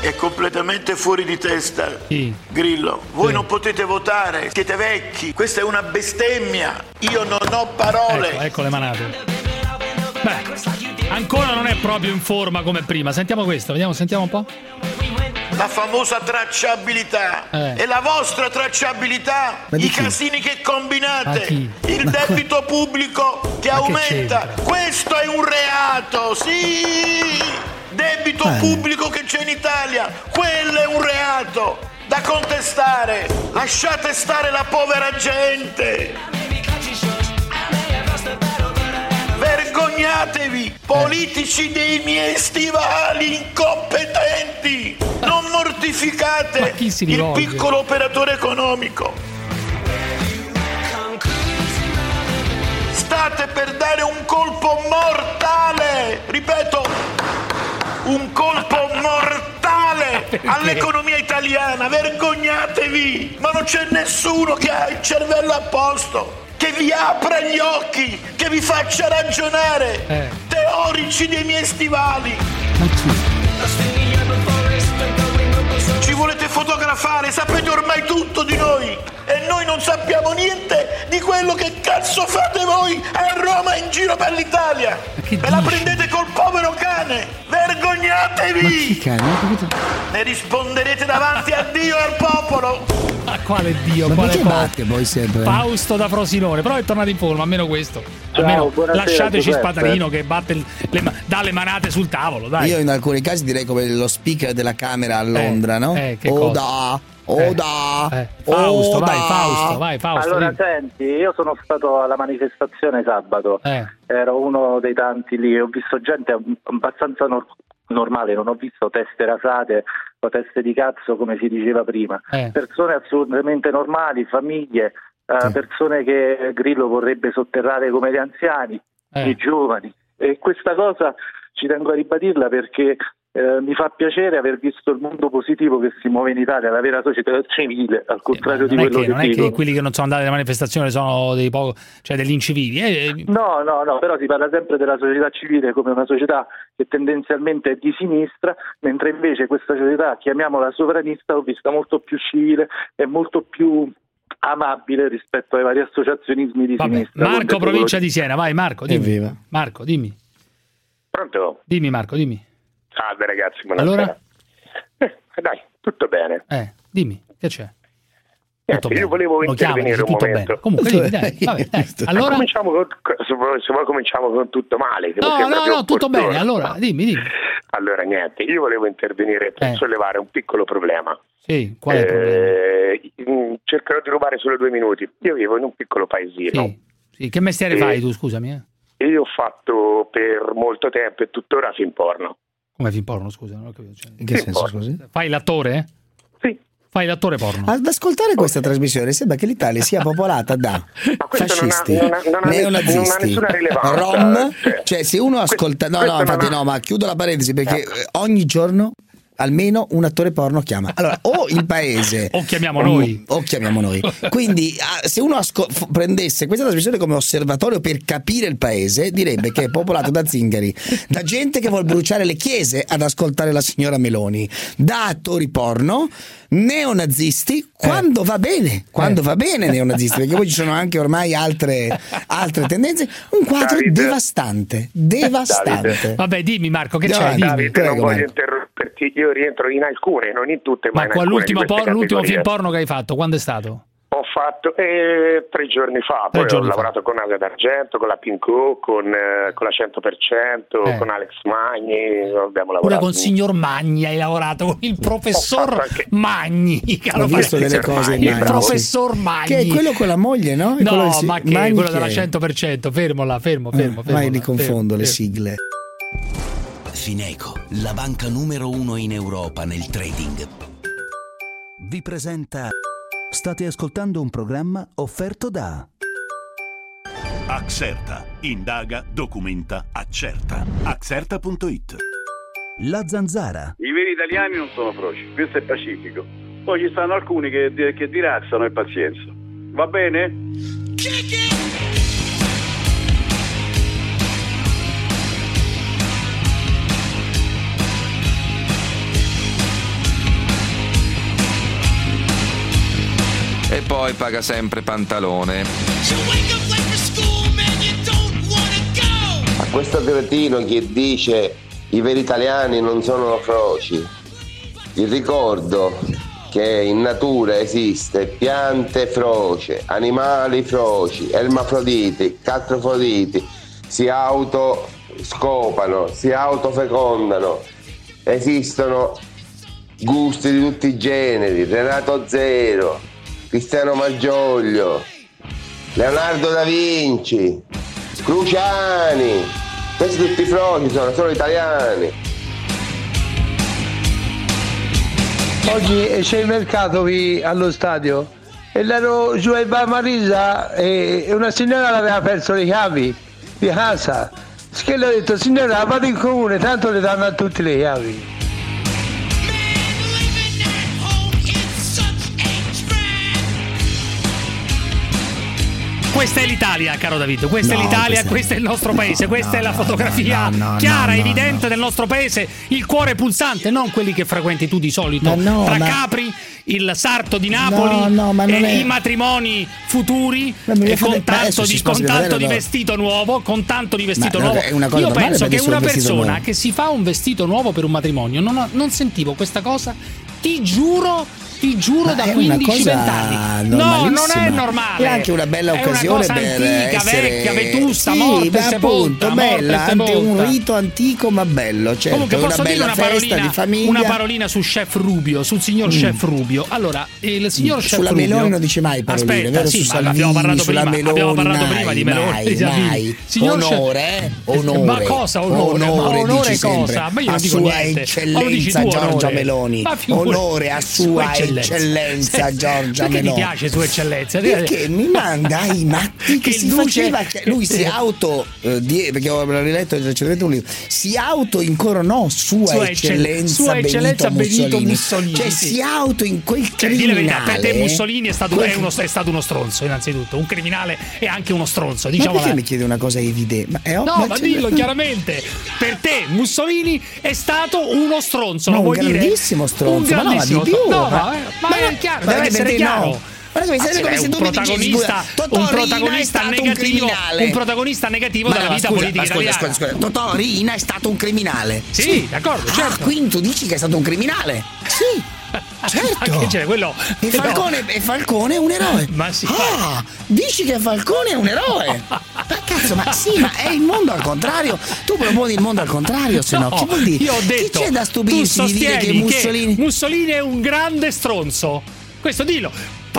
È completamente fuori di testa. Sì. Grillo, voi Sì. non potete votare, siete vecchi, questa è una bestemmia. Io non ho parole. Ecco, ecco le manate. Beh, ancora non è proprio in forma come prima. Sentiamo questo, vediamo, sentiamo un po'. La famosa tracciabilità. Eh. E la vostra tracciabilità? Ma I chi? casini che Ma combinate? Il debito pubblico che aumenta? c'entra? Questo è un reato, sì! Debito Eh. pubblico che c'è in Italia, quello è un reato da contestare. Lasciate stare la povera gente. Vergognatevi, politici dei miei stivali incompetenti! Non mortificate il piccolo operatore economico. State per dare un colpo mortale! Ripeto, un colpo mortale all'economia italiana! Vergognatevi! Ma non c'è nessuno che ha il cervello a posto! Che vi apra gli occhi, che vi faccia ragionare! Eh. Teorici dei miei stivali! Fotografare, sapete ormai tutto di noi e noi non sappiamo niente di quello che cazzo fate voi a Roma in giro per l'Italia. Ve la dici? prendete col povero cane. Vergognatevi! Ma chi cane? Non ho capito. Ne risponderete davanti a Dio e al popolo. Ma quale Dio, Ma quale batte poi sempre? Fausto da Frosinone, però è tornato in forma, almeno questo. Ciao, almeno lasciateci Giuseppe. Spatarino che batte le, dà le manate sul tavolo, dai. Io in alcuni casi direi come lo speaker della Camera a Londra, no? eh, che Oda, Oda, Eh, Fausto, Oda. vai Fausto, vai Fausto. Allora, senti, io sono stato alla manifestazione sabato, Eh. ero uno dei tanti lì, ho visto gente abbastanza nor- normale, non ho visto teste rasate o teste di cazzo come si diceva prima. Eh. Persone assolutamente normali, famiglie, eh, persone che Grillo vorrebbe sotterrare come gli anziani, Eh. i giovani. E questa cosa ci tengo a ribadirla perché eh, mi fa piacere aver visto il mondo positivo che si muove in Italia, la vera società civile, al contrario di non è, quello che, non è che quelli che non sono andati alle manifestazioni sono dei poco, cioè degli incivili. eh, eh, No, no, no, però si parla sempre della società civile come una società che tendenzialmente è di sinistra, mentre invece questa società, chiamiamola sovranista, l'ho vista molto più civile e molto più amabile rispetto ai vari associazionismi di vabbè. sinistra. Marco, provincia di Siena, vai Marco, dimmi. Evviva. Marco, dimmi. Pronto? Dimmi Marco, dimmi. Salve ragazzi, buonasera. Allora? Eh, dai, tutto bene. Eh, dimmi, che c'è? Niente, io volevo Lo intervenire dice un tutto momento. bene. Comunque, dimmi, dai, vabbè, dai. Allora? cominciamo con, se, vuoi, se vuoi cominciamo con tutto male. No, no, no, tutto opportuno. bene. Allora, dimmi, dimmi. Allora, niente, io volevo intervenire per Eh. sollevare un piccolo problema. Sì, qual è il problema? Eh, mm, cercherò di rubare solo due minuti. Io vivo in un piccolo paesino. Sì, sì. Che mestiere Eh. fai tu, scusami? Eh? E io ho fatto per molto tempo e tuttora film porno. Come film porno, scusa? Non ho capito. Cioè, In che senso, scusi? Fai l'attore? Sì. Fai l'attore porno? Ad ascoltare questa trasmissione sembra che l'Italia sia popolata da questo non ha- fascisti, non ha- non ha ness- neonazisti, rom, cioè. cioè se uno ascolta, no questo no non infatti ha- no ma chiudo la parentesi perché eh, ogni giorno almeno un attore porno chiama. Allora, o il paese O chiamiamo noi. o chiamiamo noi. Quindi, ah, se uno asco- prendesse questa trasmissione come osservatorio per capire il paese, direbbe che è popolato da zingari, da gente che vuole bruciare le chiese ad ascoltare la signora Meloni, da attori porno, neonazisti, quando va bene, quando va bene neonazisti, perché poi ci sono anche ormai altre, altre tendenze. Un quadro Davide. devastante, devastante. Vabbè, dimmi Marco, che Andiamo c'è? avanti. Dimmi. Davide, non prego, voglio Marco. Io rientro in alcune, non in tutte, ma, Ma in alcune l'ultimo, por- l'ultimo film porno che hai fatto, quando è stato? Ho fatto eh, tre giorni fa, Tre poi giorni ho fa. lavorato con Asia d'Argento, con la Pinco, con, eh, con la 100%, Eh. con Alex Magni, abbiamo Pure lavorato. con signor Magni hai lavorato, con il professor Magni. caro Ho visto Magni. delle cose in Il Magni, professor. Magni. Che è quello con la moglie, no? È quello No, che si- ma che Magni quello della è? 100%, fermo là, fermo, fermo, fermo. Mai là, li confondo fermo, le fermo. sigle. Fineco, la banca numero uno in Europa nel trading. Vi presenta. State ascoltando un programma offerto da. Axerta. Indaga, documenta, accerta. Axerta.it. La zanzara. I veri italiani non sono froci, questo è pacifico. Poi ci stanno alcuni che, che dirazzano e pazienza. Va bene? E poi paga sempre pantalone. A questo cretino che dice i veri italiani non sono froci, Vi ricordo che in natura esiste piante froce, animali froci, ermafroditi, catrofroditi, si autoscopano, si autofecondano, esistono gusti di tutti i generi, Renato Zero, Cristiano Maggioglio, Leonardo da Vinci, Cruciani, questi tutti froci sono solo italiani. Oggi c'è il mercato qui allo stadio e ero giù ai Bar Marisa e una signora aveva perso le chiavi di casa. Che ho detto, signora vado in comune, tanto le danno a tutti le chiavi. Questa è l'Italia, caro David. Questa No, è l'Italia, questa- questo è il nostro paese, questa è la fotografia no, no, chiara, no, evidente del nostro paese. Il cuore pulsante, non quelli che frequenti tu di solito. No, Tra ma- Capri, il Sarto di Napoli, No, no, e è- i matrimoni futuri e fa- con tanto, di, con tanto di no? vestito nuovo, con tanto di vestito Ma no, nuovo. Io penso che una vestito persona nuovo. che si fa un vestito nuovo per un matrimonio, non, ho- non sentivo questa cosa, ti giuro. Ti giuro Ma da è una 15-20 cosa anni. No, non è normale. È anche una bella È occasione una cosa per antica, essere... vecchia, vetusta, sì, ma e sepolta. appunto, e bella, ante- un sepolta. rito antico ma bello, certo, Comunque una posso dire bella una festa parolina, di famiglia. una parolina su Chef Rubio, sul signor Chef Rubio. Allora, il signor Mm. Chef Sulla Rubio Meloni non dice mai paroline, Aspetta, vero? sì, ma abbiamo Salvini, parlato sulla prima, abbiamo Meloni, parlato mai, prima di Meloni mai, Salvini. mai. Signor Onore, eh? Onore. Ma cosa onore? Ma Onore, onore dici cosa? Ma io non a dico sua niente. Ma eccellenza Giorgia onore. Meloni. Ma. Onore a sua eccellenza Sì. Giorgia Perché Meloni. ti piace sua eccellenza? Perché mi manda i matti che, Che si induce- faceva lui si auto eh, die- perché ho riletto recentemente un libro si auto incoronò sua, Sua eccell- eccellenza, Sua eccellenza Benito, Benito Mussolini. Mussolini, cioè sì. si auto in quel Cioè, di la verità, criminale per te Mussolini è stato, quel- è uno, è stato uno stronzo, innanzitutto. Un criminale e anche uno stronzo, ma diciamo. perché mi chiede una cosa evidente? Ma è No, ma cioè- dillo chiaramente. Per te Mussolini è stato uno stronzo, No, lo un vuoi dire? grandissimo stronzo, Un ma no, ma di grandissimo più. stronzo. No, Ma- ma, ma ma è chiaro, ma deve essere te no? chiaro. Guarda come Ah, sì, come se un tu mi protagonista, scusa, un protagonista stato un negativo, criminale. un protagonista negativo Ma della vita scusa, politica ma scusa, italiana. scusa, scusa. Totò Riina è stato un criminale. Sì, d'accordo, Ah, certo. quindi tu dici che è stato un criminale? Sì. Certo. Anche c'è quello. E quello- Falcone, e Falcone è un eroe. Ma sì. Ah, dici che Falcone è un eroe. Ma cazzo, ma sì, ma è il mondo al contrario. Tu proponi il mondo al contrario, se no, No, che vuol dire? Io ho detto, che c'è da stupirsi tu di dire che Mussolini Mussolini è un grande stronzo. Questo dillo.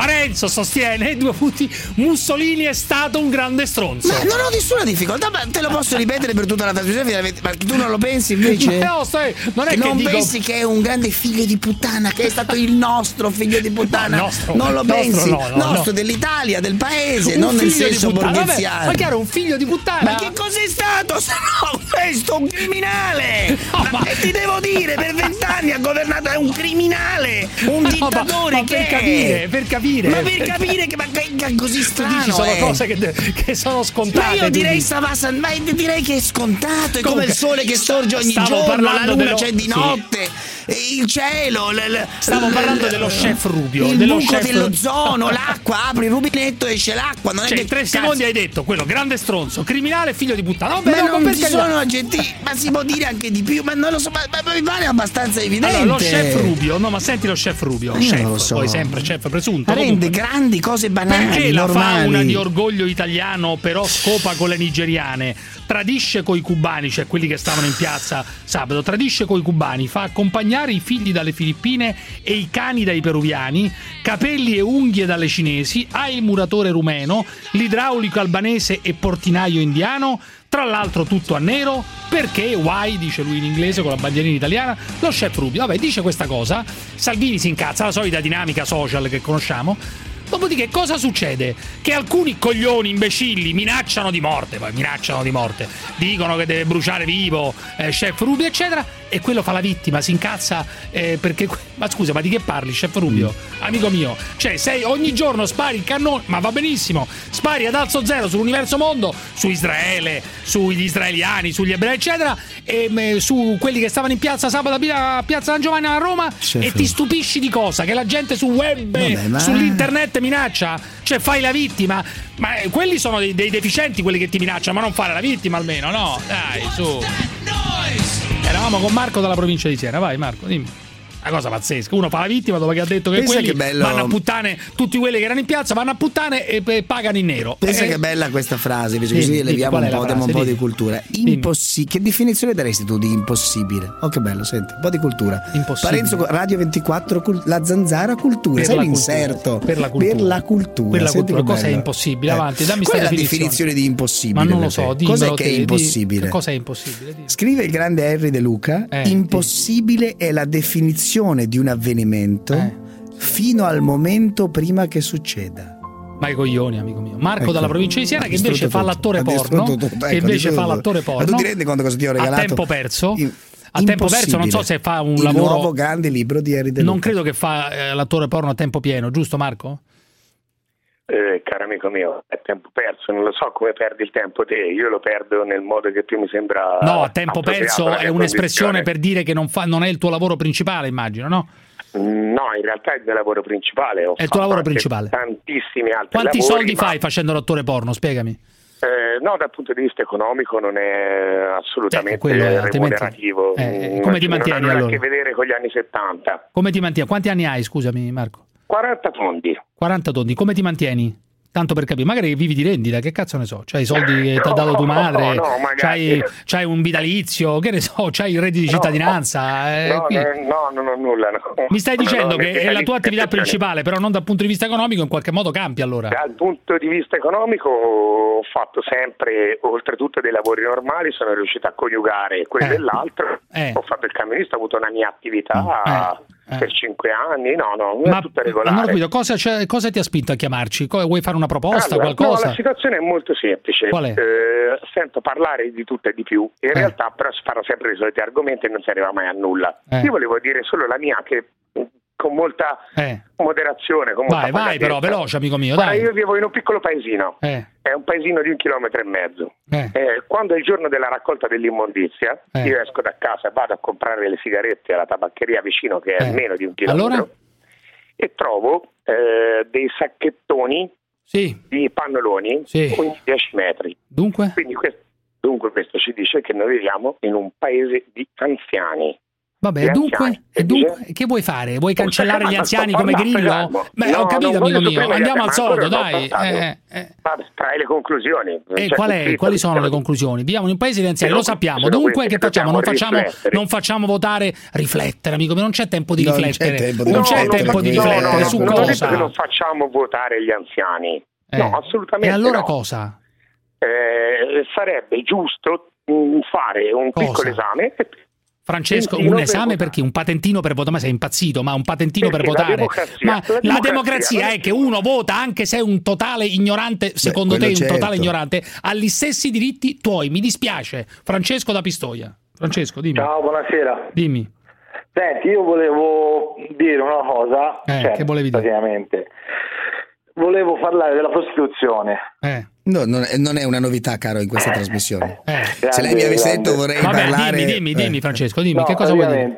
Parenzo sostiene, due punti, Mussolini è stato un grande stronzo. Ma non ho nessuna difficoltà, ma te lo posso ripetere per tutta la trasmissione, ma tu non lo pensi invece? Ma no, stai- non è che non dico- pensi che è un grande figlio di puttana, che è stato il nostro figlio di puttana? No, nostro, non lo nostro pensi? no, no, nostro no. dell'Italia, del paese, Un non nel senso borgheziano. ma chiaro, un figlio di puttana. Ma che cos'è stato se no questo? Un criminale! Ma, ma- che ti devo dire? Per vent'anni ha governato, è un criminale! Un ma- dittatore ma che per è? capire, per capire. Ma per capire che, ma è così Tu strano dici sono è. cose che, che sono scontate. Ma io tu direi dici. stava san- ma direi che è scontato, è come Comunque, il sole che sorge ogni giorno, la luna dello- c'è di sì. notte, e il cielo, l- l- Stavo l- parlando dello chef Rubio, Il dello buco chef- dell'ozono, l'acqua, apri il rubinetto esce l'acqua, non è Cioè, che in tre cazzo- secondi hai detto quello, grande stronzo, criminale, figlio di puttana. Vabbè, Ma no, non ci sono aggettivi, ma si può dire anche di più, ma non lo so, ma, ma mi pare abbastanza evidente. Allora, lo chef Rubio, no, ma senti lo chef Rubio, Io chef, non lo so. poi sempre chef presunto. Rende comunque. grandi cose banali, Perché la normali. fauna di orgoglio italiano però scopa con le nigeriane, tradisce coi cubani, cioè quelli che stavano in piazza sabato, tradisce coi cubani, fa accompagnare i figli dalle Filippine e i cani dai peruviani, capelli e unghie dalle cinesi, ha il muratore rumeno, l'idraulico albanese e portinaio indiano, tra l'altro tutto a nero, perché why, dice lui in inglese con la bandierina italiana, lo chef Rubio, vabbè dice questa cosa, Salvini si incazza, la solita dinamica social che conosciamo, Dopodiché cosa succede? Che alcuni coglioni imbecilli minacciano di morte, poi minacciano di morte, dicono che deve bruciare vivo eh, Chef Rubio, eccetera, e quello fa la vittima, si incazza eh, perché... Ma scusa, ma di che parli, Chef Rubio? Amico mio, cioè sei ogni giorno spari il cannone, ma va benissimo, spari ad alzo zero sull'universo mondo, su Israele, sugli israeliani, sugli ebrei, eccetera, e eh, su quelli che stavano in piazza sabato a Pia- a Piazza San Giovanni a Roma, Chef e ti stupisci di cosa? Che la gente sul web, Vabbè, ma- sull'internet minaccia? Cioè fai la vittima? Ma eh, quelli sono dei, dei deficienti quelli che ti minacciano, ma non fare la vittima almeno, no? Dai, su. Eravamo con Marco dalla provincia di Siena, vai Marco, dimmi. Una cosa pazzesca. Uno fa la vittima dopo che ha detto che Pensa quelli che bello- vanno a puttane, tutti quelli che erano in piazza vanno a puttane e, e pagano in nero. Pensa Eh, che bella questa frase, invece Dimmi, così dimmi, leviamo un po', diamo un po' di Dimmi. cultura. Impossi- che definizione daresti tu di impossibile? Oh che bello, senti, un po' di cultura. Impossibile. Parenzo Radio 24, cul- la zanzara cultura, Per sai l'inserto? Per la cultura. Per la cultura. Per la cultura. Cosa è impossibile? Eh. Avanti, dammi Qual è la definizione. di impossibile? Ma non lo so, te? Cos'è che è impossibile? Cosa è impossibile? Dimmi. Scrive il grande Harry De Luca, Eh, impossibile è la definizione di un avvenimento Eh. fino al momento prima che succeda. Ma i coglioni, amico mio. Marco Ecco. dalla provincia di Siena che invece distrutto fa tutto. l'attore porno. tutto. Che Ecco, invece distrutto fa tutto. l'attore Ma porno. tu ti rendi conto cosa ti ho regalato? A tempo perso. In- a tempo perso, non so se fa un il lavoro. nuovo grande libro di Harry De Non credo che fa eh, l'attore porno a tempo pieno, giusto Marco? Eh, caro amico mio, è tempo perso, non lo so come perdi il tempo te, io lo perdo nel modo che più mi sembra. No, tempo perso è un'espressione per dire che non, fa- non è il tuo lavoro principale, immagino, no? No, in realtà è il mio lavoro principale. Ho È il tuo lavoro principale. Tantissimi altri Quanti lavori, soldi ma, fai facendo l'attore porno? Spiegami. eh, no, dal punto di vista economico non è assolutamente Eh, quello è, remunerativo. Eh, Mm, come ti non mantieni, ha nulla allora? a che vedere con gli anni 70. Come ti mantieni? Quanti anni hai, scusami Marco? 40 tondi. 40 tondi, come ti mantieni? Tanto per capire, magari vivi di rendita, che cazzo ne so? C'hai i soldi che ti ha dato tua madre, No, no, magari. c'hai, c'hai un vitalizio, che ne so, c'hai il reddito di cittadinanza. eh, no, qui- no, no, non ho nulla. no. Mi stai dicendo che è la tua attività principale, però non dal punto di vista economico, in qualche modo campi allora. Dal punto di vista economico ho fatto sempre, oltretutto dei lavori normali, sono riuscito a coniugare quello Eh. e l'altro. Eh. Ho fatto il camionista, ho avuto una mia attività Eh. Per cinque anni, no, no, Ma è ho regolare. capito, cosa, c'è- cosa ti ha spinto a chiamarci? Co- Vuoi fare una proposta, Allora, qualcosa? No, la situazione è molto semplice. Qual è? Eh, sento parlare di tutto e di più. In Eh. realtà, però, si fanno sempre i soliti argomenti e non si arriva mai a nulla. Eh. Io volevo dire solo la mia, che con molta Eh. moderazione, con molta Vai, vai però, veloce amico mio, Guarda, dai. io vivo in un piccolo paesino. Eh, È un paesino di un chilometro e mezzo. eh. Eh, quando è il giorno della raccolta dell'immondizia, Eh. io esco da casa e vado a comprare le sigarette alla tabaccheria vicino, che è Eh. meno di un chilometro, Allora? e trovo dei sacchettoni Sì, di pannoloni Sì. ogni 10 metri. dunque? Quindi questo, dunque questo ci dice che noi viviamo in un paese di anziani. Vabbè, Gli dunque, anziani. e dunque, che vuoi fare? Vuoi cancellare gli anziani come Grillo? Beh, No, ho capito, amico mio. Andiamo al soldo, dai. Eh, eh. Trai le conclusioni. E Cioè, qual è- quali sono le conclusioni? Viviamo in un paese di anziani, lo sappiamo. Dunque, che facciamo? Non facciamo, non facciamo votare, riflettere, amico mio. Non c'è tempo di riflettere. non c'è tempo di riflettere su cosa. che non facciamo votare gli anziani. Eh. No, assolutamente E allora cosa? Eh, sarebbe giusto mh, fare un piccolo esame e Francesco, un per esame votare. perché un patentino per votare, ma sei impazzito, ma un patentino per Perché la votare. ma la la democrazia, democrazia è che uno vota anche se è un totale ignorante, secondo te quello un certo. totale ignorante, ha gli stessi diritti tuoi. Mi dispiace. Francesco da Pistoia. Francesco, dimmi. Ciao, buonasera. Dimmi. Senti, io volevo dire una cosa, Eh, cioè, che volevi dire? Volevo parlare della prostituzione. Eh. No, non è, non è una novità, caro, in questa trasmissione. Eh. Se lei mi avesse grande. detto vorrei Vabbè, parlare... dimmi, dimmi, eh. dimmi, Francesco, dimmi, No, che cosa vuoi dire?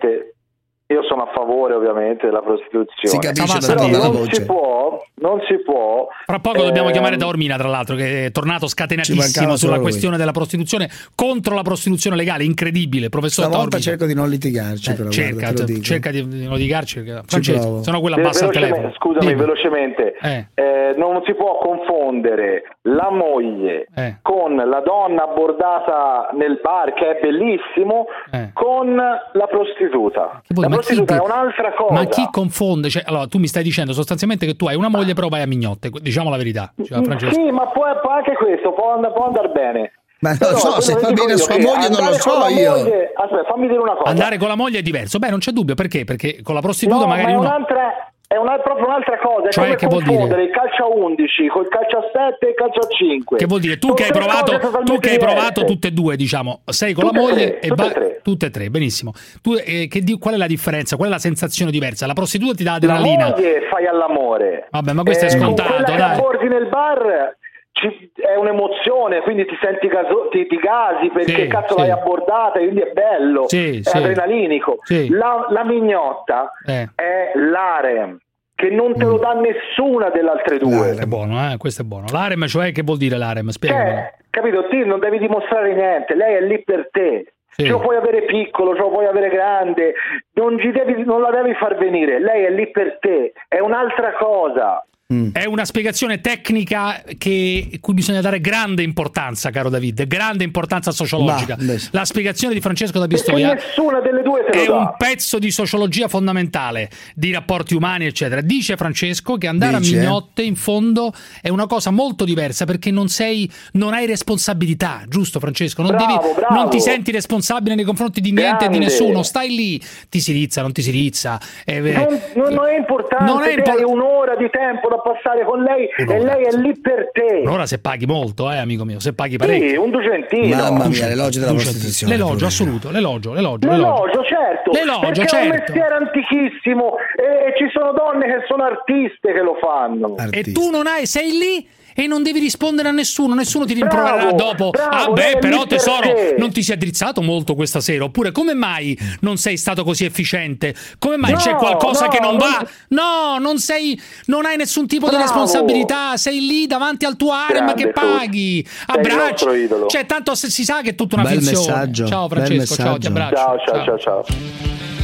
Io sono a favore ovviamente della prostituzione. Si capisce Avanza, Però non voce. si può, non si può. Fra poco dobbiamo ehm, chiamare Taormina, tra l'altro, che è tornato scatenatissimo sulla lui. questione della prostituzione contro la prostituzione legale. Incredibile, professor Stavolta Taormina. cerco di non litigarci, Eh, però. cerca, guarda, te lo dico. cerca di, di non litigarci. Francesco, se no quella bassa al telefono. Scusami, Dimmi. velocemente. Eh. Eh, non si può confondere la moglie Eh. con la donna abbordata nel bar, che è bellissimo, Eh. con la prostituta. Vuoi, la ma prostituta chi- è un'altra cosa. Ma chi confonde? Cioè, allora, tu mi stai dicendo sostanzialmente che tu hai una moglie, però vai a mignotte. Diciamo la verità. Cioè, Francesco. Sì, ma può, può anche questo, può, and- può andare bene. Ma non lo so, se dico bene io sua moglie non lo so io. moglie- Aspetta, fammi dire una cosa. Andare con la moglie è diverso. Beh, non c'è dubbio. Perché? Perché con la prostituta no, magari ma è uno... un'altra è una- proprio un'altra cosa, è Cioè, come che vuol dire? il calcio a 11 col calcio a 7 e il calcio a 5. Che vuol dire? Tu che hai provato, tu che hai provato tutte e due, diciamo, sei con Tutte la moglie tre, e tutte e tre. tutte e tre, benissimo. Tu, eh, che di- qual è la differenza? Qual è la sensazione diversa? La prostituta ti dà La adrenalina. moglie fai all'amore. Vabbè, ma questo è Eh, con scontato, che dai. abbordi nel bar ci- è un'emozione, quindi ti senti gaso- ti, ti gasi perché Sì, cazzo sì. l'hai abbordata, quindi è bello, Sì, è adrenalinico. La, la mignotta Eh. è l'harem, che non te lo dà nessuna delle altre due. È buono, eh? questo è buono. L'harem, cioè, che vuol dire l'harem? Spiegami. Cioè, capito? Ti non devi dimostrare niente, lei è lì per te. Ce lo puoi avere piccolo, ce lo puoi avere grande, non, ci devi- non la devi far venire, lei è lì per te, è un'altra cosa. È una spiegazione tecnica che, cui bisogna dare grande importanza, caro David, grande importanza sociologica. Ma. La spiegazione di Francesco da Pistoia nessuna delle due te è un pezzo di sociologia fondamentale, di rapporti umani, eccetera. Dice Francesco che andare Dice? a mignotte in fondo è una cosa molto diversa perché non sei, non hai responsabilità, giusto Francesco? Non, Bravo, devi- bravo. non ti senti responsabile nei confronti di niente e di nessuno, stai lì, ti si rizza, non ti si rizza. eh, Non, non- è importante, Non è impor- hai un'ora di tempo da passare con lei e lei è lì per te. Ora se paghi molto, eh, amico mio, se paghi parecchio. Sì, un duecentino. Mamma mia, l'elogio della prostituzione. L'elogio, assoluto, l'elogio, l'elogio. L'elogio, certo, L'elogio, perché è un certo. mestiere antichissimo e, e ci sono donne che sono artiste che lo fanno. E tu non hai, sei lì e non devi rispondere a nessuno, nessuno ti rimprovererà Bravo, dopo. bravo, ah, beh, però tesoro, te." non ti sei drizzato molto questa sera. Oppure, come mai non sei stato così efficiente? Come mai No, c'è qualcosa no, che non va? No, non sei, non hai nessun tipo di Bravo. responsabilità. Sei lì davanti al tuo harem che paghi. Sei il Abbracci. nostro idolo. Cioè, tanto se si sa che è tutta una Bel finzione. messaggio, Ciao, Francesco. Ciao, ti abbraccio. Ciao, ciao, ciao, ciao.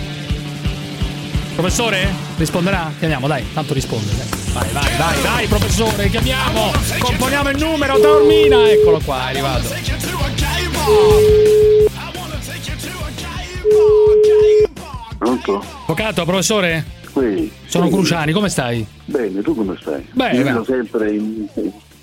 Professore? Risponderà? Chiamiamo, dai, tanto risponde. dai. Vai, vai, vai, vai, professore, chiamiamo. Componiamo il numero, Taormina. Eccolo qua, è arrivato. Pronto? Avvocato, professore? Sì. Sono Sì. Cruciani, come stai? Bene, tu come stai? Bene, vedo sempre in,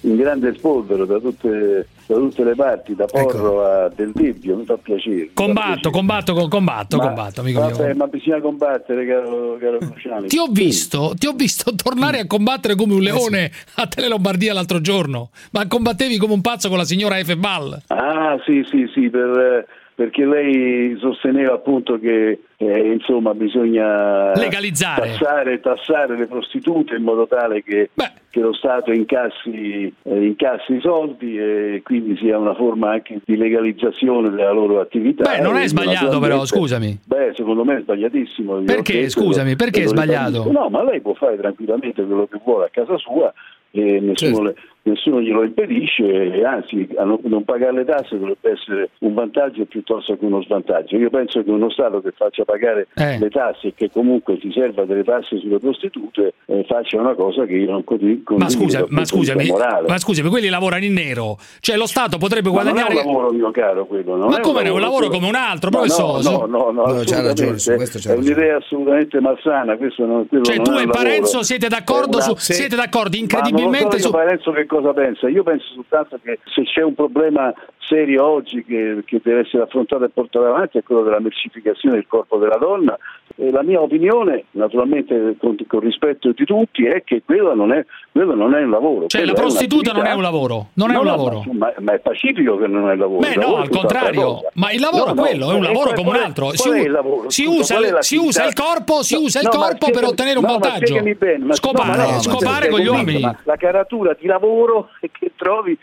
in grande spolvero da tutte, da tutte le parti, da Porro a Del Debbio, mi fa piacere. mi fa Combatto, combatto, co- combatto, Ma- combatto, amico Vabbè, mio. ma bisogna combattere, caro, caro Cruciani. Ti ho visto, ti ho visto tornare a combattere come Eh un leone a Tele Lombardia l'altro giorno, ma combattevi come un pazzo con la signora Efe Ball. Ah, sì, sì, sì, per, perché lei sosteneva appunto che eh, insomma bisogna Legalizzare. tassare, tassare le prostitute in modo tale che, che lo Stato incassi, eh, incassi i soldi e quindi sia una forma anche di legalizzazione della loro attività. Beh, non è sbagliato però, scusami. Beh, secondo me è sbagliatissimo. Perché, detto, scusami, perché è sbagliato? No, ma lei può fare tranquillamente quello che vuole a casa sua e nessuno, Certo. le- nessuno glielo impedisce e anzi a non, pagare le tasse dovrebbe essere un vantaggio piuttosto che uno svantaggio. Io penso che uno Stato che faccia pagare Eh. le tasse e che comunque si serva delle tasse sulle prostitute eh, faccia una cosa che io non condivido Ma, scusa, ma, scusami, ma scusami, quelli lavorano in nero. Cioè lo Stato potrebbe Ma non è guadagnare... un lavoro mio caro quello, non Ma è come no? È un lavoro come un altro, professore. No, no, no, no, No, c'ha ragione, assolutamente. su questo c'ha è un'idea assolutamente malsana, questo non, Cioè non tu è e un lavoro. Parenzo siete d'accordo È su, una- siete d'accordo Ma incredibilmente non lo so su io Parenzo che cosa pensa? Io penso soltanto che se c'è un problema serio oggi che, che deve essere affrontato e portato avanti è quello della mercificazione del corpo della donna. E la mia opinione, naturalmente con, con rispetto di tutti, è che quello non è, quello non è un lavoro. Cioè la è prostituta non è un lavoro, non è No, un no, lavoro. Ma, ma è pacifico che non è lavoro. Beh no, lavoro è al contrario, ma il lavoro No, è no, quello, è un lavoro come un altro. Si, è u- il lavoro? si usa, si usa il corpo, si No, usa il no, corpo per ottenere un no, vantaggio. bene, ma- Scopare, no, no, scopare con gli uomini. La caratura di lavoro che trovi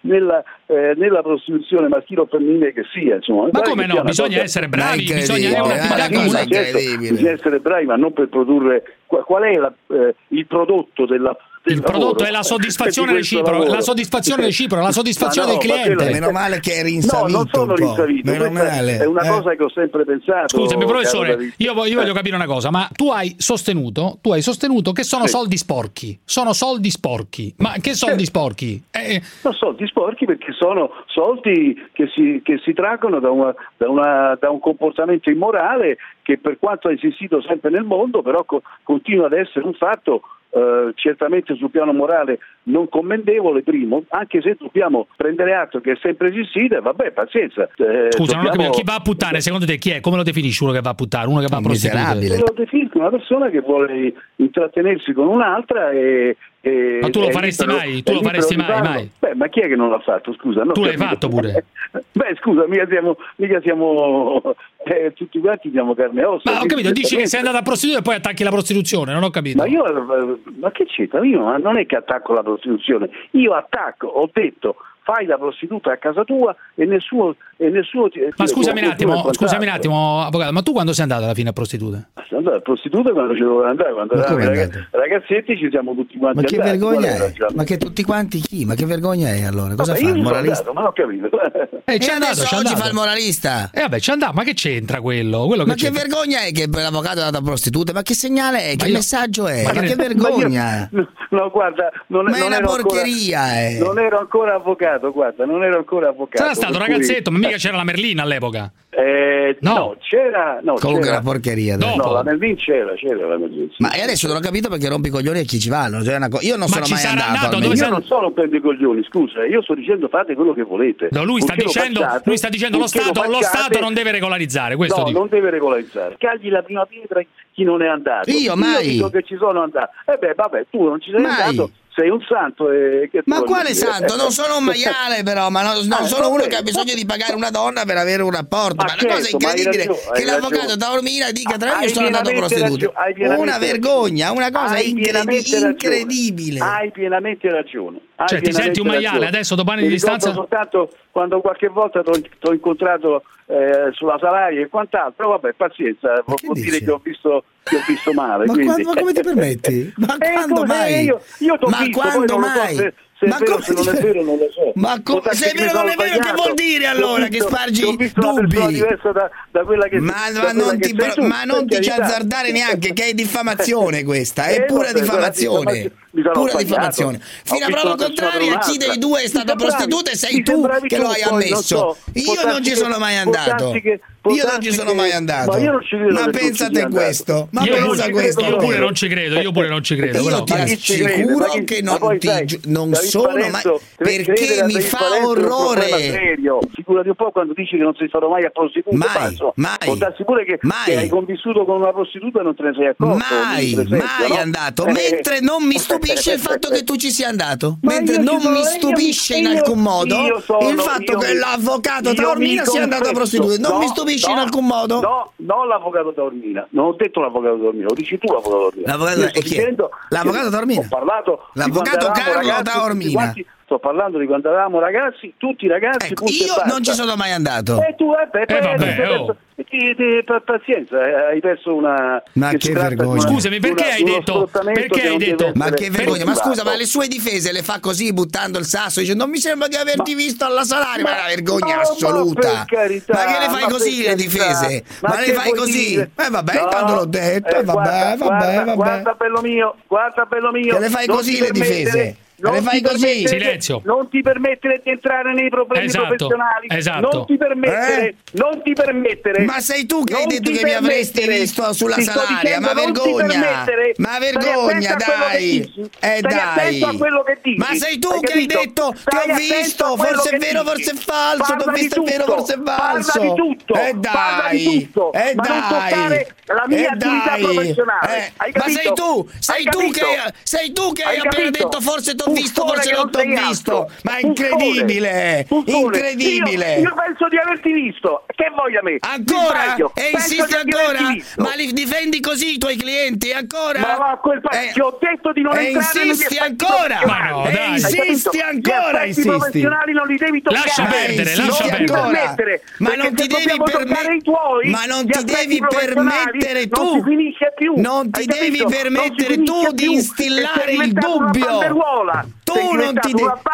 nella, eh, nella prostituzione maschile o femminile che sia. Insomma, Ma come no? Bisogna cosa- essere bravi, bisogna incredibile, un'attività comune. cosa Certo, bisogna essere bravi, ma non per produrre. Qual, qual è la- eh, il prodotto della. Il prodotto lavoro? è la soddisfazione reciproca, la soddisfazione reciproca, la soddisfazione no, del cliente. è- Meno male che eri No, rinsavito non sono un po'. rinsavito. Meno male. È una eh. cosa che ho sempre pensato. Scusami, professore, io, voglio- io voglio Eh. capire una cosa, ma tu hai sostenuto, tu hai sostenuto che sono Sì. soldi sporchi. Sono soldi sporchi. Ma che soldi sporchi? Eh, No, soldi sporchi perché sono soldi che si, che si traggono da, una- da una- da un comportamento immorale che per quanto ha esistito sempre nel mondo però co- continua ad essere un fatto eh, certamente sul piano morale non commendevole primo, anche se dobbiamo prendere atto che è sempre esistito e vabbè pazienza. eh, Scusa, non ho dobbiamo- capito. Chi va a puttane, secondo te chi è? Come lo definisci uno che va a puttane? Uno che va a prostitute? Lo definisco una persona che vuole intrattenersi con un'altra e... e- Ma tu lo faresti libero- mai? Tu lo faresti mai? Mai? Beh, ma chi è che non l'ha fatto? Scusa, no, Tu l'hai capito. fatto pure. Beh, scusa, mica siamo, mica siamo eh, tutti quanti siamo carne e ossa. Ma ho capito, dici che sei andato a prostitute e poi attacchi la prostituzione, non ho capito. Ma io, eh, ma che c'entra? Io non è che attacco la prostituzione, io attacco, ho detto, fai la prostituta a casa tua e nessuno, e nessuno ti... Ma scusami un attimo, scusami un attimo, avvocato, ma tu quando sei andato alla fine a prostituta? Sono andato a prostituta quando ci dovevo andare, quando eravamo ragazzetti ci siamo tutti quanti Ma che andati, vergogna è? Ma che tutti quanti chi? Ma che vergogna è allora? Cosa fai? fa il moralista? Andato, ma ho capito. Eh, c'è andato, c'è andato. fa il moralista. E eh, vabbè, c'è andato, ma che c'entra quello? quello che ma c'entra. che vergogna è che l'avvocato è andato a prostituta? Ma che segnale è? Che io... messaggio è? Ma, ma che, che vergogna? Ma io... No, guarda, non, ma non è una porcheria, ancora, eh. Non ero ancora avvocato avvocato, guarda, non ero ancora avvocato. Sarà stato ragazzetto, cui... ma mica c'era la Merlin all'epoca. Eh, no. no. c'era. No, Comunque c'era. una porcheria. Dopo. No, la Merlin c'era, c'era la Merlin. Ma adesso non ho capito perché rompi i coglioni e chi ci vanno. Cioè co- io non ma sono mai andato. andato io sono... non sono rompendo i coglioni, scusa, io sto dicendo fate quello che volete. No, lui, sta dicendo, facciate, lui sta dicendo, lo Stato, lo, Stato, non deve regolarizzare. Questo no, dico. non deve regolarizzare. Cagli la prima pietra chi non è andato. Io mai. Io dico che ci sono andato. E eh beh, vabbè, tu non ci sei mai. andato sei un santo. E ma quale santo? Non sono un maiale, però, ma non, non ah, sono uno che ha bisogno di pagare una donna per avere un rapporto. Ma, la cosa certo, è incredibile ragione, che l'avvocato Taormina dica tra ah, l'altro io sono andato prostituto. Una vergogna, una cosa incredi- incredibile. Hai pienamente ragione. Cioè, ti senti un maiale ragione. adesso dopo anni di distanza? soltanto quando qualche volta ti ho incontrato eh, sulla Salaria e quant'altro, vabbè, pazienza, vuol dire che ho visto ti ho visto male. Ma, quando, ma come ti permetti? Ma eh, quando mai? Io, io ma visto, quando mai? Se ma è vero, se non è vero, non lo so. Ma co- se è vero, non è vero, che vuol dire allora visto, che spargi dubbi? Da, da che, ma, da ma, non ti, tu, ma, non ti, ci azzardare neanche, che è diffamazione questa, è eh, pura so, diffamazione. Pura diffamazione. Fino a prova contraria, chi dei due è stata prostituta e sei tu che lo hai ammesso. Io non ci sono mai andato. Io non ci sono mai andato. Ma, pensate questo. Ma io pensa questo. Io pure non ci credo, io pure non ci credo. Io ti assicuro che non, ti, non sono, ma perché mi fa orrore. Serio. Figurati un po' quando dici che non sei stato mai a prostitute. Mai, passo. mai. Può pure che, mai. che hai convissuto con una prostituta e non te ne sei accorto. Mai, mai no? andato. Eh, Mentre non mi eh, eh, stupisce il fatto che tu ci sia andato. Ma Mentre non mi stupisce io, in alcun modo sono, il fatto che l'avvocato Taormina sia andato a prostitute. Non no, mi stupisce no, in alcun modo. No, non l'avvocato Taormina. Non ho detto l'avvocato Taormina, lo dici tu l'avvocato Taormina. L'avvocato, l'avvocato Taormina. L'avvocato Carlo Taormina quanti, sto parlando di quando eravamo ragazzi, tutti ragazzi. Ecco, io non ci sono mai andato. E tu, eh, eh, vabbè, oh. eh, vabbè, oh. pazienza, hai perso una. Ma che, che vergogna. Scusami, perché una, hai detto? Perché hai detto? Ma che vergogna, ma scusa, ma le sue difese le fa così buttando il sasso, dice non mi sembra di averti ma, visto alla salaria, ma, ma è una vergogna no, assoluta. Ma, carità, ma, che le fai così le difese? Ma, le fai così? Eh vabbè, no, tanto l'ho detto, eh, vabbè, guarda, vabbè, guarda, vabbè. Guarda bello mio, guarda bello mio. Che le fai così le difese? non fai così. Silenzio. Non ti permettere di entrare nei problemi esatto, professionali. Esatto. Non ti permettere, eh? non ti permettere. Ma sei tu che hai detto che mi avresti visto sulla ti salaria, dicendo, ma vergogna. Ma vergogna, dai. Eh dai. Ma sei tu hai che hai detto ti ho visto, forse è vero, forse è falso, ti ho visto è vero, forse è falso. Parla di tutto. Eh dai. Eh dai. La mia eh, attività professionale. Eh, ma sei tu, sei tu che hai appena detto forse ti ho visto, forse non t'ho visto. Ma è incredibile! Buffone. Incredibile! Io, io, penso di averti visto. Che voglia me? Ancora? E insisti ancora? Ma li difendi così i tuoi clienti? Ancora? Ma va a quel pa- eh, ti ho detto di non eh, entrare insisti ancora! Ma no, dai. Insisti ancora! Gli insisti. professionali non li devi toccare. Lascia perdere, lascia perdere. Ma non ti devi permettere. Ma non ti devi permettere tu. Non si finisce più. Non ti devi permettere tu di instillare il dubbio. Tu non, de-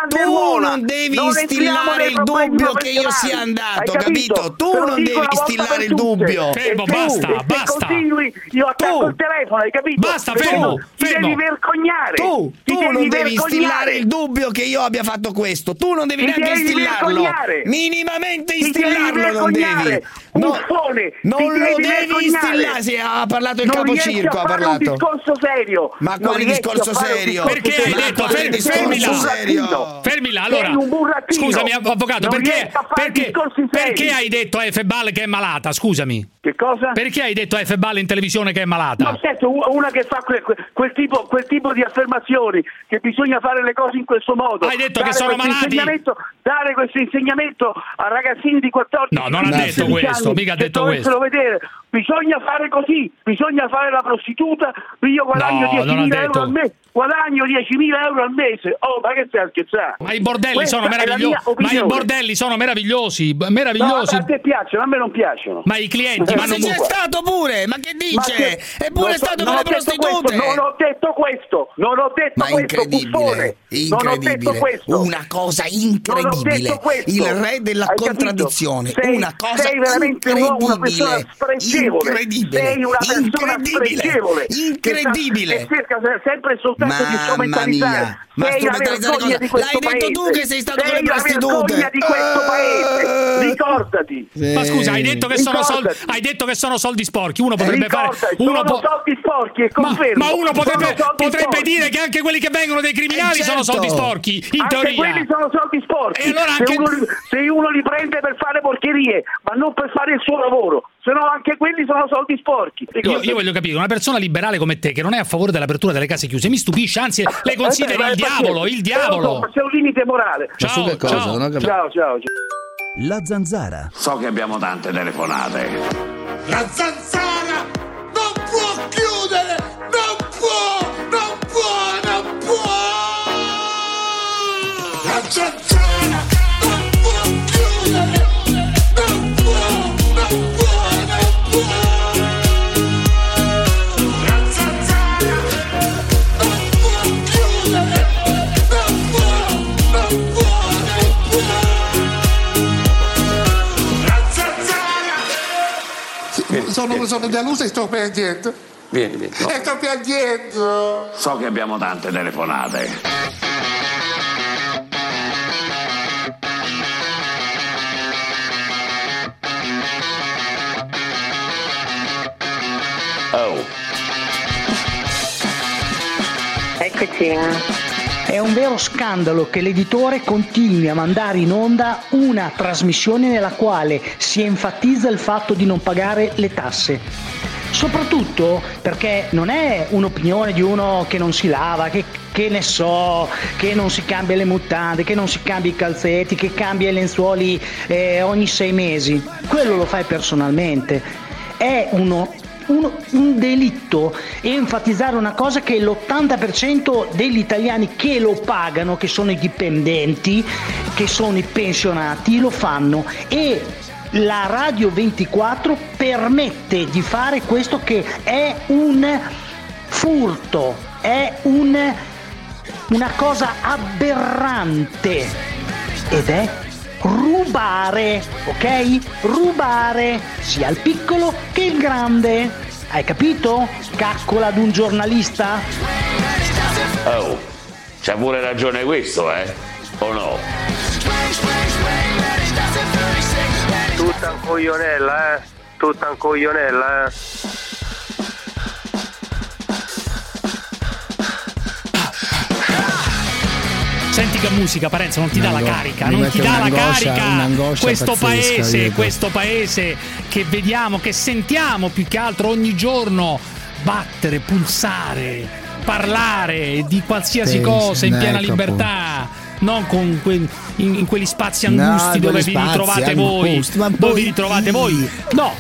tu non devi non instillare il dubbio che io sia andato, Hai capito? capito? Tu non devi instillare il dubbio. Fermo, tu, basta, basta. Io attacco tu. il telefono, hai capito? Basta, fermo, tu, fermo. Ti devi vergognare. Tu, tu devi non devi instillare il dubbio che io abbia fatto questo. Tu non devi ti neanche devi instillarlo. Minimamente instillarlo non devi buffone! Non lo devi instillare! Sì, ha parlato il non capocirco, ha parlato. un discorso serio! Ma quale discorso serio? Discorso perché hai detto fermi, fermila! Fermila, allora. Scusami, avvocato, perché, perché, perché hai detto a Febal che è malata? Scusami. Che cosa? Perché hai detto a Febal in televisione che è malata? Ma certo, una che fa quel, quel, tipo, quel tipo di affermazioni, che bisogna fare le cose in questo modo. Hai detto che sono malati? Dare questo insegnamento a ragazzini di 14 anni. No, non ha detto diciamo questo mica ha detto dovessero vedere. Bisogna fare così, bisogna fare la prostituta, io guadagno No, non ha 10.000 euro al mese. guadagno 10.000 euro al mese. Oh, ma che stai a scherzare? Ma i bordelli Questa sono meravigliosi. Ma i bordelli sono meravigliosi, meravigliosi. No, a te piacciono, a me non piacciono. Ma i clienti Ma vanno se c'è stato pure, ma che dice? che- è pure so- stato con le prostitute. questo, non ho detto questo, non ho detto Ma questo, incredibile, buffone. Non ho detto incredibile, questo. una cosa incredibile, il re della Hai contraddizione, Sei- una cosa sei veramente un uomo, una persona incredibile, spregevole. incredibile, Sei una persona incredibile, spregevole. incredibile. Che, sta- che cerca se- sempre soltanto di Mamma strumentalizzare. mia, ma sei la vergogna di questo L'hai detto paese. tu che sei stato con le Sei la prostitute. vergogna di questo paese. Ricordati. Ma scusa, hai detto, che sono soldi, hai detto che sono soldi sporchi. Uno potrebbe fare. Ricordati, Uno sono po- soldi sporchi e ma, confermo. ma uno potrebbe, Sono potrebbe dire che anche quelli che vengono dei criminali Eh, sono certo. soldi sporchi. In anche teoria. quelli sono soldi sporchi. E allora se, anche- uno, se uno li prende per fare porcherie, ma non per fare il suo lavoro, se no anche quelli sono soldi sporchi. Io, io voglio capire, una persona liberale come te che non è a favore dell'apertura delle case chiuse mi stupisce, anzi le Eh, consideri beh, il perché- diavolo, il diavolo. ma c'è un limite morale. Ma su che cosa? ciao. Non ho. Ciao, ciao. ciao. La zanzara. So che abbiamo tante telefonate. La zanzara Sono, sono deluso e sto piangendo. Vieni, vieni. E sto piangendo. So che abbiamo tante telefonate. Oh, Eccoci. È un vero scandalo che l'editore continui a mandare in onda una trasmissione nella quale si enfatizza il fatto di non pagare le tasse. Soprattutto perché non è un'opinione di uno che non si lava, che, che ne so, che non si cambia le mutande, che non si cambia i calzetti, che cambia i lenzuoli eh, ogni sei mesi. Quello lo fai personalmente. È uno uno- un delitto enfatizzare una cosa che l'80% degli italiani che lo pagano, che sono i dipendenti, che sono i pensionati, lo fanno. E la Radio 24 permette di fare questo che è un furto, è un, una cosa aberrante. Ed è rubare, ok? Rubare sia il piccolo che il grande. Hai capito? Caccola ad un giornalista? oh, c'ha pure ragione questo, eh? O no? Tutta un coglionella, eh? Tutta un coglionella, eh? Senti che musica, Parenzo, non ti dà la carica, non ti dà la carica. Questo pazzesca, paese, questo paese che vediamo, che sentiamo più che altro ogni giorno battere, pulsare, parlare di qualsiasi cosa in ecco, piena libertà. Non con que- in, in quegli spazi angusti No, dove vi ritrovate voi. angusti, Dove vi ritrovate voi. No,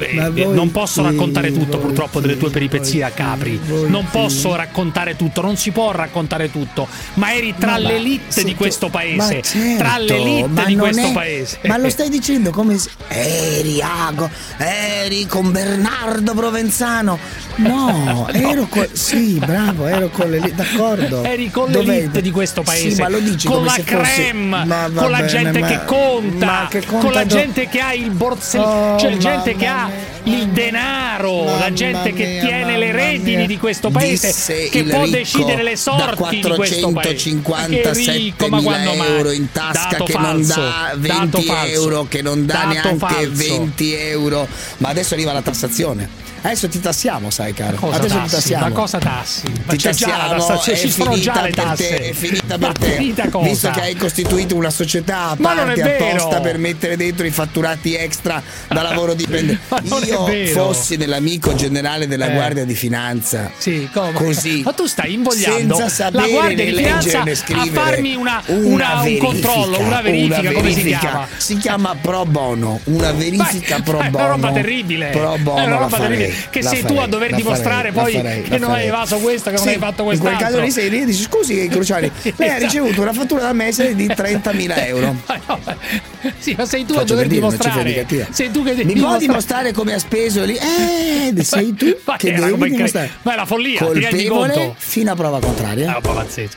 eh, non posso chi? raccontare tutto purtroppo delle tue peripezie a Capri. Non posso raccontare tutto, non si può raccontare tutto, ma eri tra Ma l'elite di questo paese, certo, tra l'elite di questo è- paese. Ma lo stai dicendo come se eri Ago, eri con Bernardo Provenzano. No, ero con sì, bravo, ero con l'elite, d'accordo. Eri con Dov'è- l'elite di questo paese, Sì, ma lo dici con la creme, va con la bene, gente ma- che conta, che conta con la do- gente che ha il borsellino, Oh, cioè gente che ha il denaro, la Mamma gente che mia, tiene le redini mia. di questo paese, Disse che può decidere le sorti di questo paese. 457 Che ricco, ma quando mai? euro in tasca che falso, non dà dato 20 falso, euro, che non dà dato neanche falso. 20 euro. Ma adesso arriva la tassazione. Adesso ti tassiamo, sai caro. Cosa adesso ti tassi? tassiamo. Ma cosa tassi? Ma Ti c'è già la tassiamo, è ci sono già finita le per tasse. te, è finita Ma per te. finita cosa? Visto che hai costituito una società a Ma è parte apposta per mettere dentro i fatturati extra da lavoro dipendente. Ma è io È fossi nell'amico generale della Eh. Guardia di Finanza, Sì, come? così, Ma tu stai invogliando senza sapere la Guardia di Finanza a farmi una, una una- un verifica, controllo, una verifica, come si verifica. chiama? Si chiama pro bono, una verifica Beh, pro è bono. una roba terribile. Pro bono è una roba farei. Che sei tu farei, a dover dimostrare farei, poi farei, che non hai evaso questo, che non Sì, hai fatto In quel caso lì sei lì e dici scusi Cruciani, lei ha ricevuto una fattura da mese di 30.000 euro. Sì, ma sei tu a Faccio dover dire, una cifra dimostrare. indicativa. Sei tu che devi Mi può dimostrare. dimostrare come ha speso lì? Eh, sei tu Ma che devi dimostrare. Ma è la follia, Colpevole fino a prova contraria. Roba pazzesca.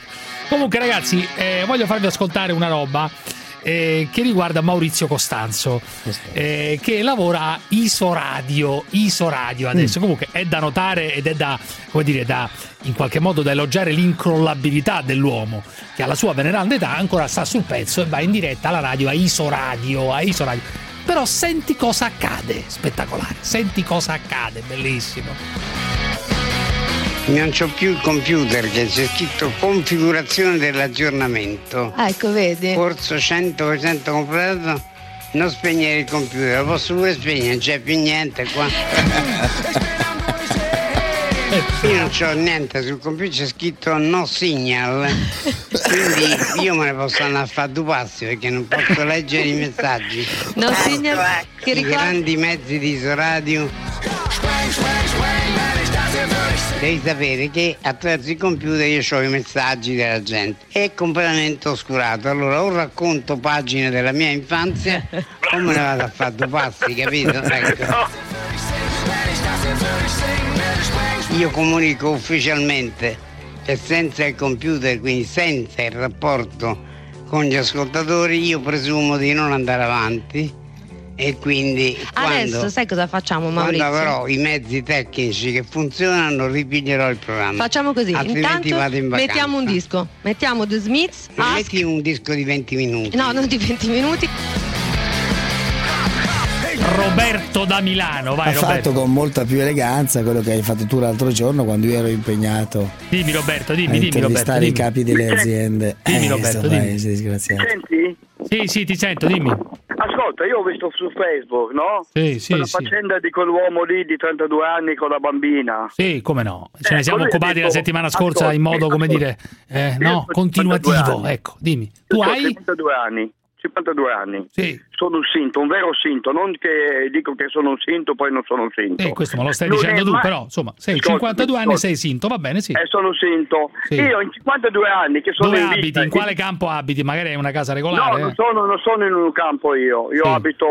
Comunque, ragazzi, eh, voglio farvi ascoltare una roba eh, che riguarda Maurizio Costanzo, eh, che lavora a Isoradio. Isoradio adesso. Comunque è da notare ed è da, come dire, da in qualche modo da elogiare l'incrollabilità dell'uomo, che alla sua veneranda età ancora sta sul pezzo e va in diretta alla radio, a Isoradio, a Isoradio. Però senti cosa accade, spettacolare. Senti cosa accade, bellissimo. Non c'ho più il computer che c'è scritto configurazione dell'aggiornamento. Ecco, vedi. Corso 100% completato. Non spegnere il computer, lo posso pure spegnere, non c'è più niente qua. Io non c'ho niente sul computer, c'è scritto no signal. Quindi io me ne posso andare a fare due passi perché non posso leggere i messaggi. No signal che I ricorda grandi mezzi di Isoradio. Devi sapere che attraverso il computer io ho i messaggi della gente. È completamente oscurato. Allora o racconto pagine della mia infanzia o me ne vado a fare due passi, capito? Ecco. Io comunico ufficialmente e senza il computer, quindi senza il rapporto con gli ascoltatori, io presumo di non andare avanti e quindi Adesso quando, sai cosa facciamo quando Maurizio? avrò i mezzi tecnici che funzionano ripiglierò il programma. Facciamo così, Altrimenti intanto mettiamo un disco, mettiamo The Smiths, Ma Ask, Metti un disco di 20 minuti. no non di 20 minuti, Roberto da Milano, vai ha Roberto. fatto con molta più eleganza quello che hai fatto tu l'altro giorno quando io ero impegnato Dimmi Roberto, a dimmi, dimmi Roberto. Dimmi. i capi delle aziende. Dimmi, Eh, Roberto, dimmi. paese disgraziato. Senti? Sì, sì, ti sento, dimmi. Ascolta, io ho visto su Facebook, no? Sì, sì, Quella sì. faccenda di quell'uomo lì di 32 anni con la bambina. Sì, come no? Ce ne Eh, siamo così occupati dico, la settimana scorsa in modo, come dire, eh, no, ho 52 continuativo. Ecco, dimmi. Tu hai? 52 anni. 52 anni. Sì. Sono un sinto, un vero sinto, non che dico che sono un sinto poi non sono un sinto. Eh, questo me lo stai Non dicendo tu, mai- però, insomma, sei Ascoltami, 52 anni, ascoltami. sei sinto, va bene, sì. Eh, sono un sinto. Sì. Io in 52 anni che sono Dove in abiti? vita, In quale campo abiti? Magari è una casa No, regolare? non eh? sono, non sono in un campo io, io Sì. abito,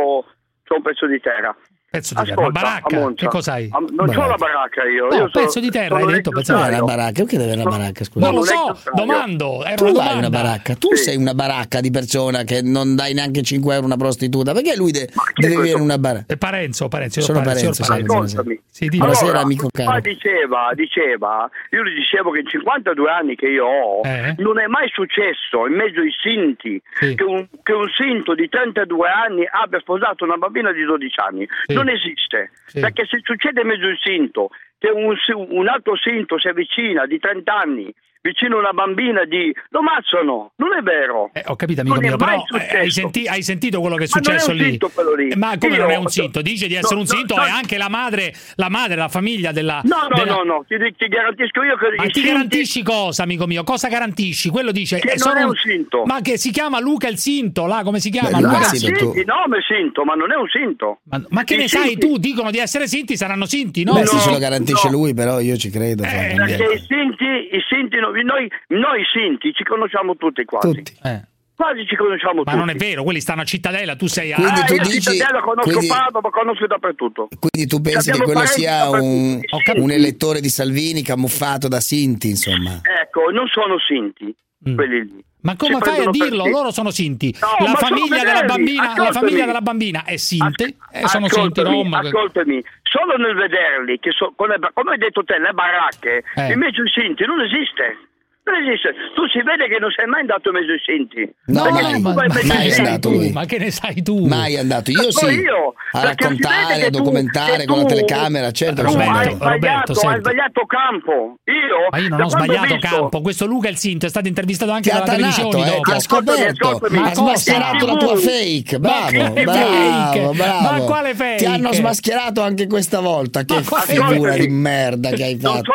c'ho un pezzo di terra. Pezzo di terra, una baracca? a Monza. Che cos'hai? A- non c'ho la baracca io. No, io sono- pezzo di terra, sono hai detto, pezzo di terra. la baracca? Perché deve avere una baracca? Scusa. Non lo so, domando, era Tu una hai una baracca, tu sei una baracca di persona che non dai neanche 5 euro a una prostituta. Perché lui de- deve avere una baracca? È Parenzo, Parenzo, io Sono Parenzo, Parenzo, io. Sì, dimmi. Buonasera, amico caro. diceva, diceva, io gli dicevo che in 52 anni che io ho, Eh? non è mai successo in mezzo ai sinti Sì. che, un, che un sinto di 32 anni abbia sposato una bambina di 12 anni. Non esiste. Sì. Perché se succede mezzo al sinto che un, un altro sinto si avvicina di 30 anni vicino a una bambina di lo ammazzano, non è vero. Eh, ho capito, amico Non mio, però eh, successo. hai, senti- hai sentito quello che è Ma non è successo un lì? sinto quello lì. Ma come Io- non è un sinto? Dice di essere No, un no, sinto no. e anche la madre, la madre, la famiglia della... No, no, della- no, no, ti, ti garantisco io che Ma ti sinti- garantisci cosa, amico mio? Cosa garantisci? Quello dice... Che eh, non è un sinto. Ma che si chiama Luca il Sinto, là, come si chiama? Beh, Luca il il Sinto. Sinto. Sinti, no, ma è sinto, ma non è un sinto. Ma, ma che I ne sai sinti- tu? Dicono di essere sinti, saranno sinti, no? Beh, No, ce lo garantisce no. lui, però io ci credo. Eh. Perché i sinti, i sinti no- noi, noi sinti ci conosciamo tutti quasi. Tutti. Eh, Quasi ci conosciamo Ma tutti. non è vero, quelli stanno a Cittadella, tu sei a... Quindi Ah, tu io a dici- Cittadella conosco quindi- Padova, conosco dappertutto. Quindi tu pensi che quello sia un, un elettore di Salvini camuffato da Sinti, insomma. Ecco, non sono sinti Mm. quelli lì. Ma come fai a dirlo? Loro sono sinti. No, la, ma sono famiglia della bambina, la famiglia della bambina è sinte, e sono sinti ascoltami, Rom. ascoltami, solo nel vederli, che so- come hai detto te, le baracche, Eh. invece i sinti non esiste. Tu si vede che non sei mai andato a mezzo Sinti. No, mai, tu ma- mai stato lui. Ma che ne sai tu? Mai andato. Io Ma sì. io, a raccontare, a tu- documentare che con la tu- telecamera, certo. Tu sono hai andato. sbagliato, hai senti. sbagliato campo. Io, Ma io non ho sbagliato visto- campo, questo Luca il Sinto è stato intervistato anche dalla televisione tanato, eh, dopo. ti ha scoperto, ascoltami, ha smascherato la tua fake, bravo, bravo, bravo. Ma quale fake? Ti hanno smascherato anche questa volta, che figura di merda che hai fatto.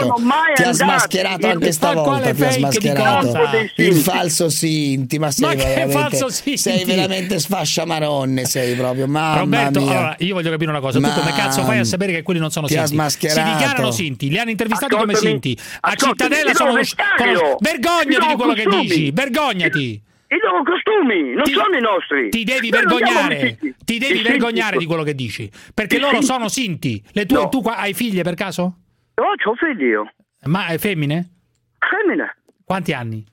Ti ha smascherato anche stavolta, smascherato. Il falso Sinti, ma sei Ma che veramente falso Sinti? sei veramente sfasciamarone, sei proprio, mamma Roberto, mia. allora io voglio capire una cosa. Tu come cazzo fai a sapere che quelli non sono Ti ha Sinti? smascherato. Si dichiarano Sinti, li hanno intervistati come Sinti. A Cittadella sono conosci- Vergognati di ho quello che dici, vergognati. I loro costumi, non Ti- sono i nostri. Ti devi Noi vergognare, ti devi I Sinti- vergognare di quello che dici, perché I loro Sinti- sono Sinti. Le tue, No. tu qua- hai figlie per caso? No, c'ho figli io. Ma è femmine? Femmine. Quanti anni?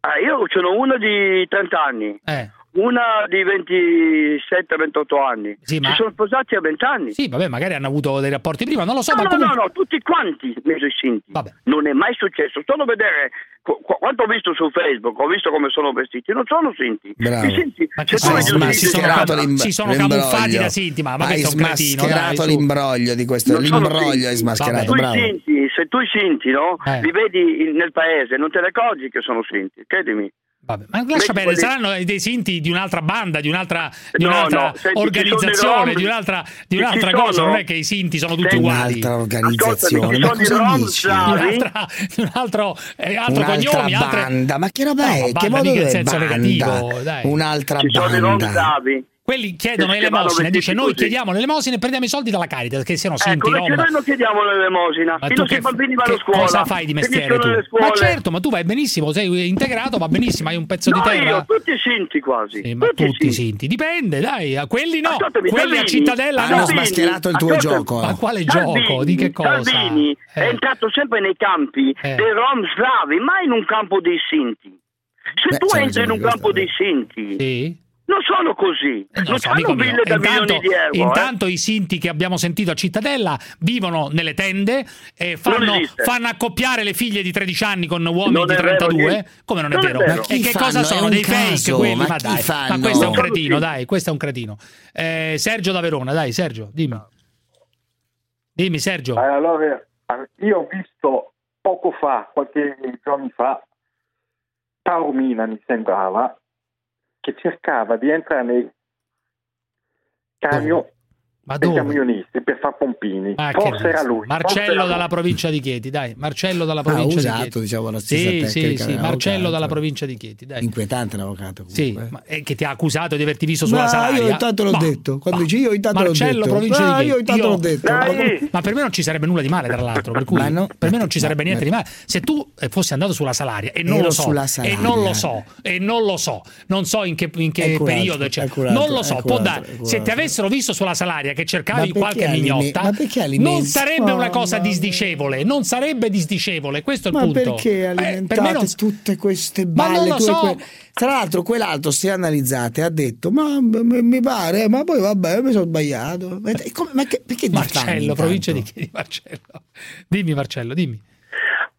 Ah, io ce n'ho una di 30 anni. Eh. Una di 27-28 anni. Sì, ma- Si sono sposati a 20 anni. Sì, vabbè, magari hanno avuto dei rapporti prima, non lo so, No, ma no, comunque... no, no, tutti quanti mesi sinti. Vabbè. Non è mai successo. Solo vedere qu- qu- quanto ho visto su Facebook, ho visto come sono vestiti. Non sono sinti. Bravo. I sinti, Ma che sono- vedi ma si sono cam- l'im- si sono camuffati da Sinti, ma- ma hai smascherato l'imbroglio di questo, Non sono l'imbroglio hai smascherato, bravo. sinti, se tu i sinti, no? Eh. Li vedi in- nel paese, non te ne accorgi che sono sinti, credimi. Vabbè, ma lascia quelli- saranno dei Sinti di un'altra banda, di un'altra, di No, un'altra no, senti, sono organizzazione, Rom- di un'altra, di un'altra sono- cosa. Non è che i Sinti sono tutti Senti, uguali. Un'altra organizzazione, ma sono cosa rom dici? Un'altra, un altro, eh, altro Un'altra cognomi, altre... banda, ma che roba No, è? banda che modo è senso banda? negativo, dai. Un'altra Ci sono i rom banda. Quelli chiedono Che le vanno elemosine, vestiti dice noi così. chiediamo le elemosine e prendiamo i soldi dalla Caritas, che siano Sinti, Ecco, perché Rom. noi non chiediamo l'elemosina. Ma I tu che, bambini vanno a scuola. cosa fai di mestiere tu? Ma certo, ma tu vai benissimo, sei integrato, va benissimo, hai un pezzo di No, terra. io, tutti sinti quasi. Sì, ma tutti, tutti sinti. Sinti, dipende, dai, a quelli no, Ascoltami, quelli a Salvini, Cittadella Hanno no. Salvini, smascherato il tuo ascoltami, gioco. Ma quale Salvini, gioco? Di che cosa? Salvini è Eh. entrato sempre nei campi Eh. dei rom slavi, mai in un campo dei sinti. Se Beh, tu entri in un campo dei sinti, Sì. Non sono così. Eh, non so, hanno ville da Intanto, milioni di euro. eh. intanto i Sinti che abbiamo sentito a Cittadella vivono nelle tende e fanno, fanno accoppiare le figlie di 13 anni con uomini di è vero, 32. niente. Come non è Non è vero? vero. Ma E che fanno? cosa È sono? Dei caso, fake quelli? ma Ma, dai, ma questo è un cretino, dai, questo è un cretino. Eh, Sergio da Verona, dai, Sergio, dimmi. Dimmi, Sergio. Eh, Allora, io ho visto poco fa, qualche giorni fa, Taormina mi sembrava, che cercava di entrare nei camion Ma dei dove? camionisti per far pompini. Ah, che forse era lui. Marcello era dalla lui. provincia di Chieti, dai. Marcello dalla Ah, provincia usato, di Chieti. diciamo, la stessa Sì, sì, tecnica sì, dell'avvocato. Marcello dalla provincia di Chieti, dai. Inquietante l'avvocato. Sì, comunque, eh. ma- eh, che ti ha accusato di averti visto sulla Ma salaria. io intanto l'ho Ma- detto. Quando ma- dici io intanto l'ho Marcello, detto. provincia Ah, di Chieti. io intanto l'ho detto. Dai. Ma per me non ci sarebbe nulla di male, tra l'altro. Per cui Ma no. per me non ci Ma- sarebbe niente ma- di male. Se tu eh, fossi andato sulla salaria e non Ero lo so, e non lo so, e non lo so, non so in che, in che periodo, cioè, non lo so. può dare- se ti avessero visto sulla salaria che cercavi Ma perché qualche mignotta, ma perché non sarebbe una cosa disdicevole. Non sarebbe disdicevole. Questo è il Ma punto. perché Eh, alimentate per me non- tutte queste Ma non balle? e so. que- Tra l'altro, quell'altro, se analizzate, ha detto: Ma mi pare, ma poi vabbè, mi sono sbagliato. Ma, come- ma che- perché Marcello, provincia di Chieti, Marcello. Dimmi, Marcello, dimmi.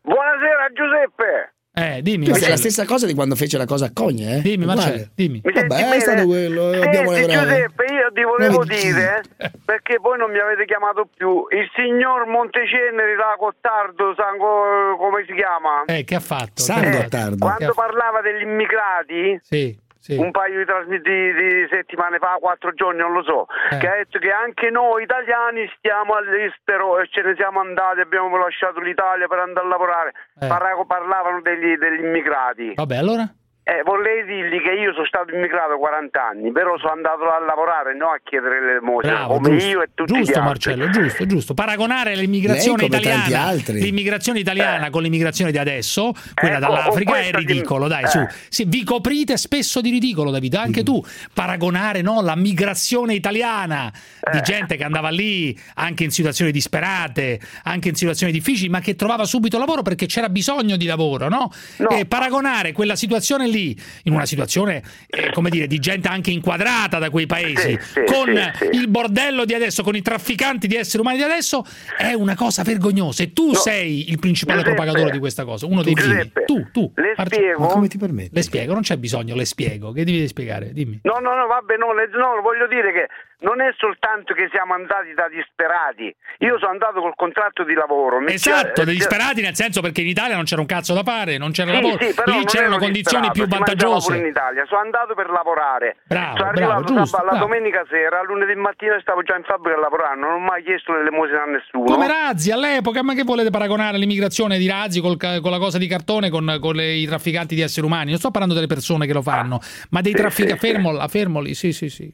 Buonasera Giuseppe. Eh, dimmi. Questa è la stessa cosa di quando fece la cosa a Cogne, eh? Dimmi. Marcello, dimmi. Mi senti Vabbè, è stato quello. eh, abbiamo le Senti. Giuseppe, io ti volevo dire, perché poi non mi avete chiamato più, il signor Monteceneri da Cottardo, Sango, come si chiama? Eh, che ha fatto? San fatto? Gottardo. Quando parlava degli immigrati, Sì, sì. un paio di, trasmi- di- di settimane fa, quattro giorni, non lo so, Eh. che ha detto che anche noi italiani stiamo all'estero e ce ne siamo andati, abbiamo lasciato l'Italia per andare a lavorare. Eh. Parla- parlavano degli, degli immigrati. Vabbè, allora? Eh, vorrei dirgli che io sono stato immigrato 40 anni, però sono andato a lavorare, non a chiedere l'elemosina, Bravo, come giusto, io e tutti giusto gli altri. Marcello, giusto, giusto. Paragonare l'immigrazione italiana, l'immigrazione italiana con l'immigrazione di adesso, quella Eh, dall'Africa, è questa di- ridicolo, dai, eh. su. Sì, vi coprite spesso di ridicolo, Davide, anche tu. Paragonare no, la migrazione italiana di Eh. gente che andava lì anche in situazioni disperate, anche in situazioni difficili, ma che trovava subito lavoro perché c'era bisogno di lavoro, no? No. E paragonare quella situazione lì lì in una situazione, eh, come dire, di gente anche inquadrata da quei paesi, Sì, sì, con sì, sì. il bordello di adesso, con i trafficanti di esseri umani di adesso, è una cosa vergognosa. E tu sei il principale Giuseppe, propagatore di questa cosa, uno dei primi. Tu, tu. le Arci- spiego? Ma come ti permetti? Le spiego, non c'è bisogno, le spiego. Che devi spiegare? Dimmi. No, no, no, vabbè, no, le- no, voglio dire che non è soltanto che siamo andati da disperati. Io sono andato col contratto di lavoro. mi Esatto, dei c'è- disperati nel senso perché in Italia non c'era un cazzo da fare, non c'era Sì, lavoro, sì, lì c'erano condizioni disperato, più vantaggiose. in Italia. Sono andato per lavorare. Bravo, sono bravo, arrivato giusto, sab- la bravo. domenica sera, lunedì mattina stavo già in fabbrica a lavorare, non ho mai chiesto l'elemosina a nessuno. Come Razzi all'epoca, ma che volete paragonare l'immigrazione di Razzi col con la cosa di cartone con, con le- i trafficanti di esseri umani? Non sto parlando delle persone che lo fanno, ma dei sì, trafficanti. sì, sì. Fermola, fermoli, sì, sì, sì.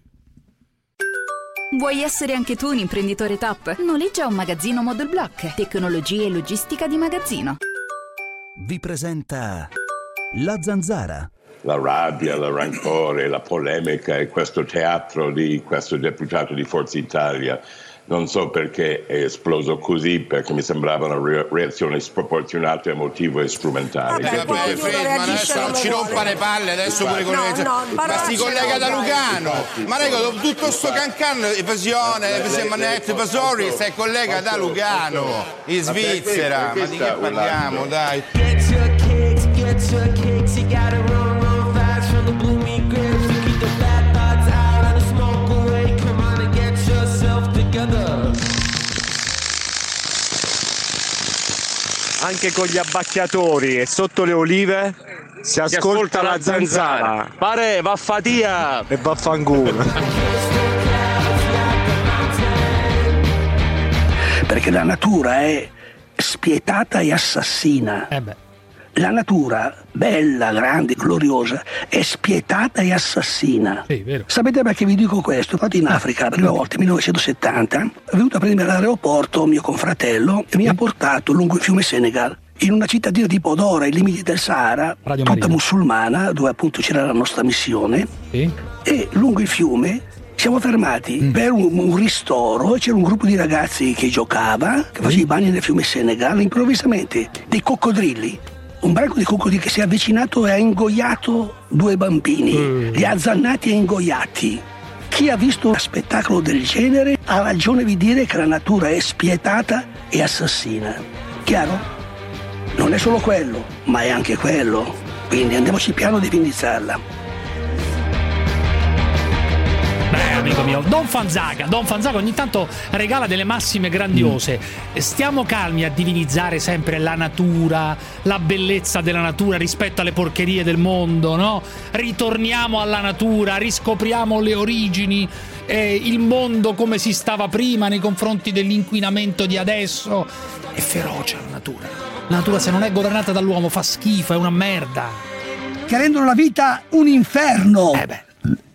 Vuoi essere anche tu un imprenditore top? Noleggia un magazzino Model Block. Tecnologia e logistica di magazzino. Vi presenta La Zanzara. la rabbia, il rancore, la polemica e questo teatro di questo deputato di Forza Italia. Non so perché è esploso così, perché mi sembrava una re- reazione sproporzionata, emotiva e strumentale. Vabbè, poi che- ognuno Fred, ma adesso non ci rompa le palle adesso pure con No, no, ma si collega da dai. Lugano ma rego tutto sto cancan evasione evasione manette evasori si collega da Lugano in Svizzera ma di che parliamo dai Anche con gli abbacchiatori e sotto le olive si ascolta, la zanzara. Pare vaffatia e vaffanculo. perché la natura è spietata e assassina. La natura, bella, grande, gloriosa, è spietata e assassina. Sapete perché vi dico questo? Infatti in Africa, la prima volta, nel 1970, è venuto a prendermi all'aeroporto mio confratello e mi ha portato lungo il fiume Senegal, in una cittadina di Podora, ai limiti del Sahara, tutta musulmana, dove appunto c'era la nostra missione, e lungo il fiume siamo fermati per un, un ristoro e c'era un gruppo di ragazzi che giocava, che faceva i bagni nel fiume Senegal, improvvisamente dei coccodrilli. Un branco di coccodrilli che si è avvicinato e ha ingoiato due bambini, li ha azzannati e ingoiati. Chi ha visto uno spettacolo del genere ha ragione di dire che la natura è spietata e assassina. Chiaro? Non è solo quello, ma è anche quello. Quindi andiamoci piano di indirizzarla. Amico mio, Don Fanzaga, Don Fanzaga ogni tanto regala delle massime grandiose. Stiamo calmi a divinizzare sempre la natura, la bellezza della natura rispetto alle porcherie del mondo, no? Ritorniamo alla natura, riscopriamo le origini, eh, il mondo come si stava prima nei confronti dell'inquinamento di adesso. È feroce la natura. La natura se non è governata dall'uomo fa schifo, è una merda. che rendono la vita un inferno. Eh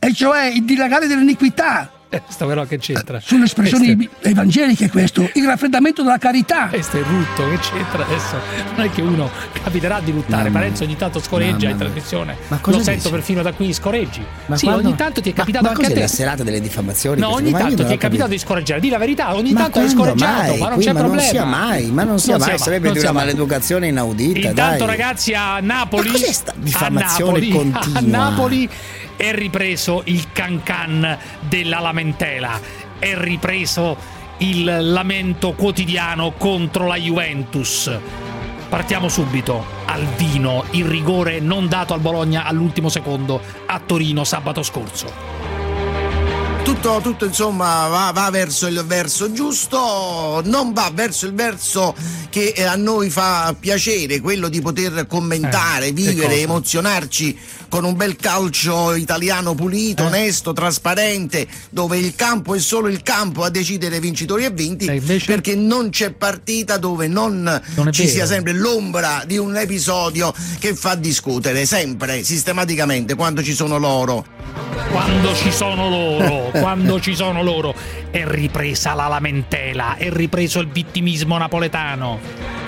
E cioè il dilagare dell'iniquità. Questo però che c'entra? Sono espressioni Questo- evangeliche questo. Il raffreddamento della carità. Questo è il rutto, che c'entra adesso? Non è che uno capiterà di ruttare, Mamma Parenzo ogni tanto scoreggia in trasmissione. Ma cosa Lo sento dici? perfino da qui, scoreggi. Ma sì, quando- ogni tanto ti è Ma- capitato ma anche a te. la serata delle diffamazioni? No, ogni Ma tanto non ti è capitato capito. di scorreggiare, di la verità, ogni Ma tanto hai quando scorreggiato, mai? ma non Qui, c'è ma problema. non sia mai, ma non sia mai, sarebbe non di una mai. maleducazione inaudita, Intanto, dai. ragazzi, a Napoli, Ma cos'è sta diffamazione a Napoli, continua? A Napoli è ripreso il cancan della lamentela, è ripreso il lamento quotidiano contro la Juventus. Partiamo subito. Al vino, il rigore non dato al Bologna all'ultimo secondo a Torino sabato scorso. Tutto, tutto, insomma va, va verso il verso giusto, non va verso il verso che eh, a noi fa piacere, quello di poter commentare, Eh, vivere, emozionarci con un bel calcio italiano Eh. pulito, onesto, trasparente, dove il campo è solo il campo a decidere vincitori e vinti, perché non c'è partita dove non, Non ci vero. sia sempre l'ombra di un episodio che fa discutere, sempre, sistematicamente, quando ci sono loro. Quando ci sono loro, quando ci sono loro, è ripresa la lamentela, è ripreso il vittimismo napoletano.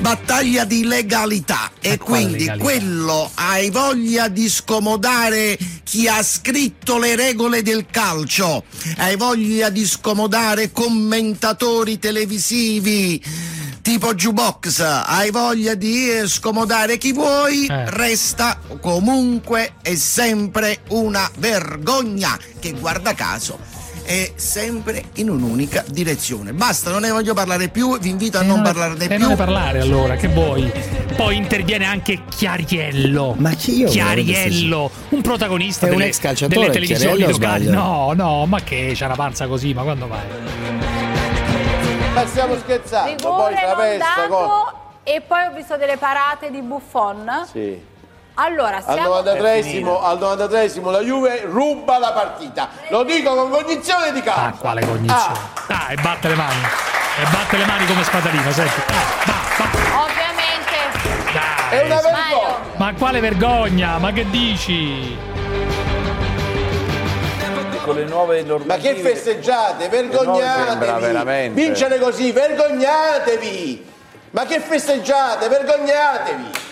Battaglia di legalità e quindi legalità? quello hai voglia di scomodare chi ha scritto le regole del calcio, hai voglia di scomodare commentatori televisivi. tipo jukebox, hai voglia di eh, scomodare chi vuoi, Eh. resta comunque e sempre una vergogna che guarda caso è sempre in un'unica direzione. Basta, non ne voglio parlare più, vi invito a non parlarne E più. non ne parlare allora, che vuoi? Poi interviene anche Chiariello. Ma chi io? Chiariello, un protagonista È un delle, ex calciatore, delle televisioni locali. No, no, ma che c'ha una panza così, ma quando vai? Ma stiamo scherzando, poi la non pesta, e poi ho visto delle parate di Buffon. Sì. Allora, Al siamo 93esimo, al 93esimo la Juve ruba la partita. Lo dico con cognizione di causa. Ah, quale cognizione? Ah, e batte le mani. E batte le mani come spadalino, senti. Ah, Ovviamente. Dai. È una vergogna. Ma quale vergogna? Ma che dici? Con le nuove normative. Ma che festeggiate, vergognatevi. Vincere così, vergognatevi. Ma che festeggiate, vergognatevi.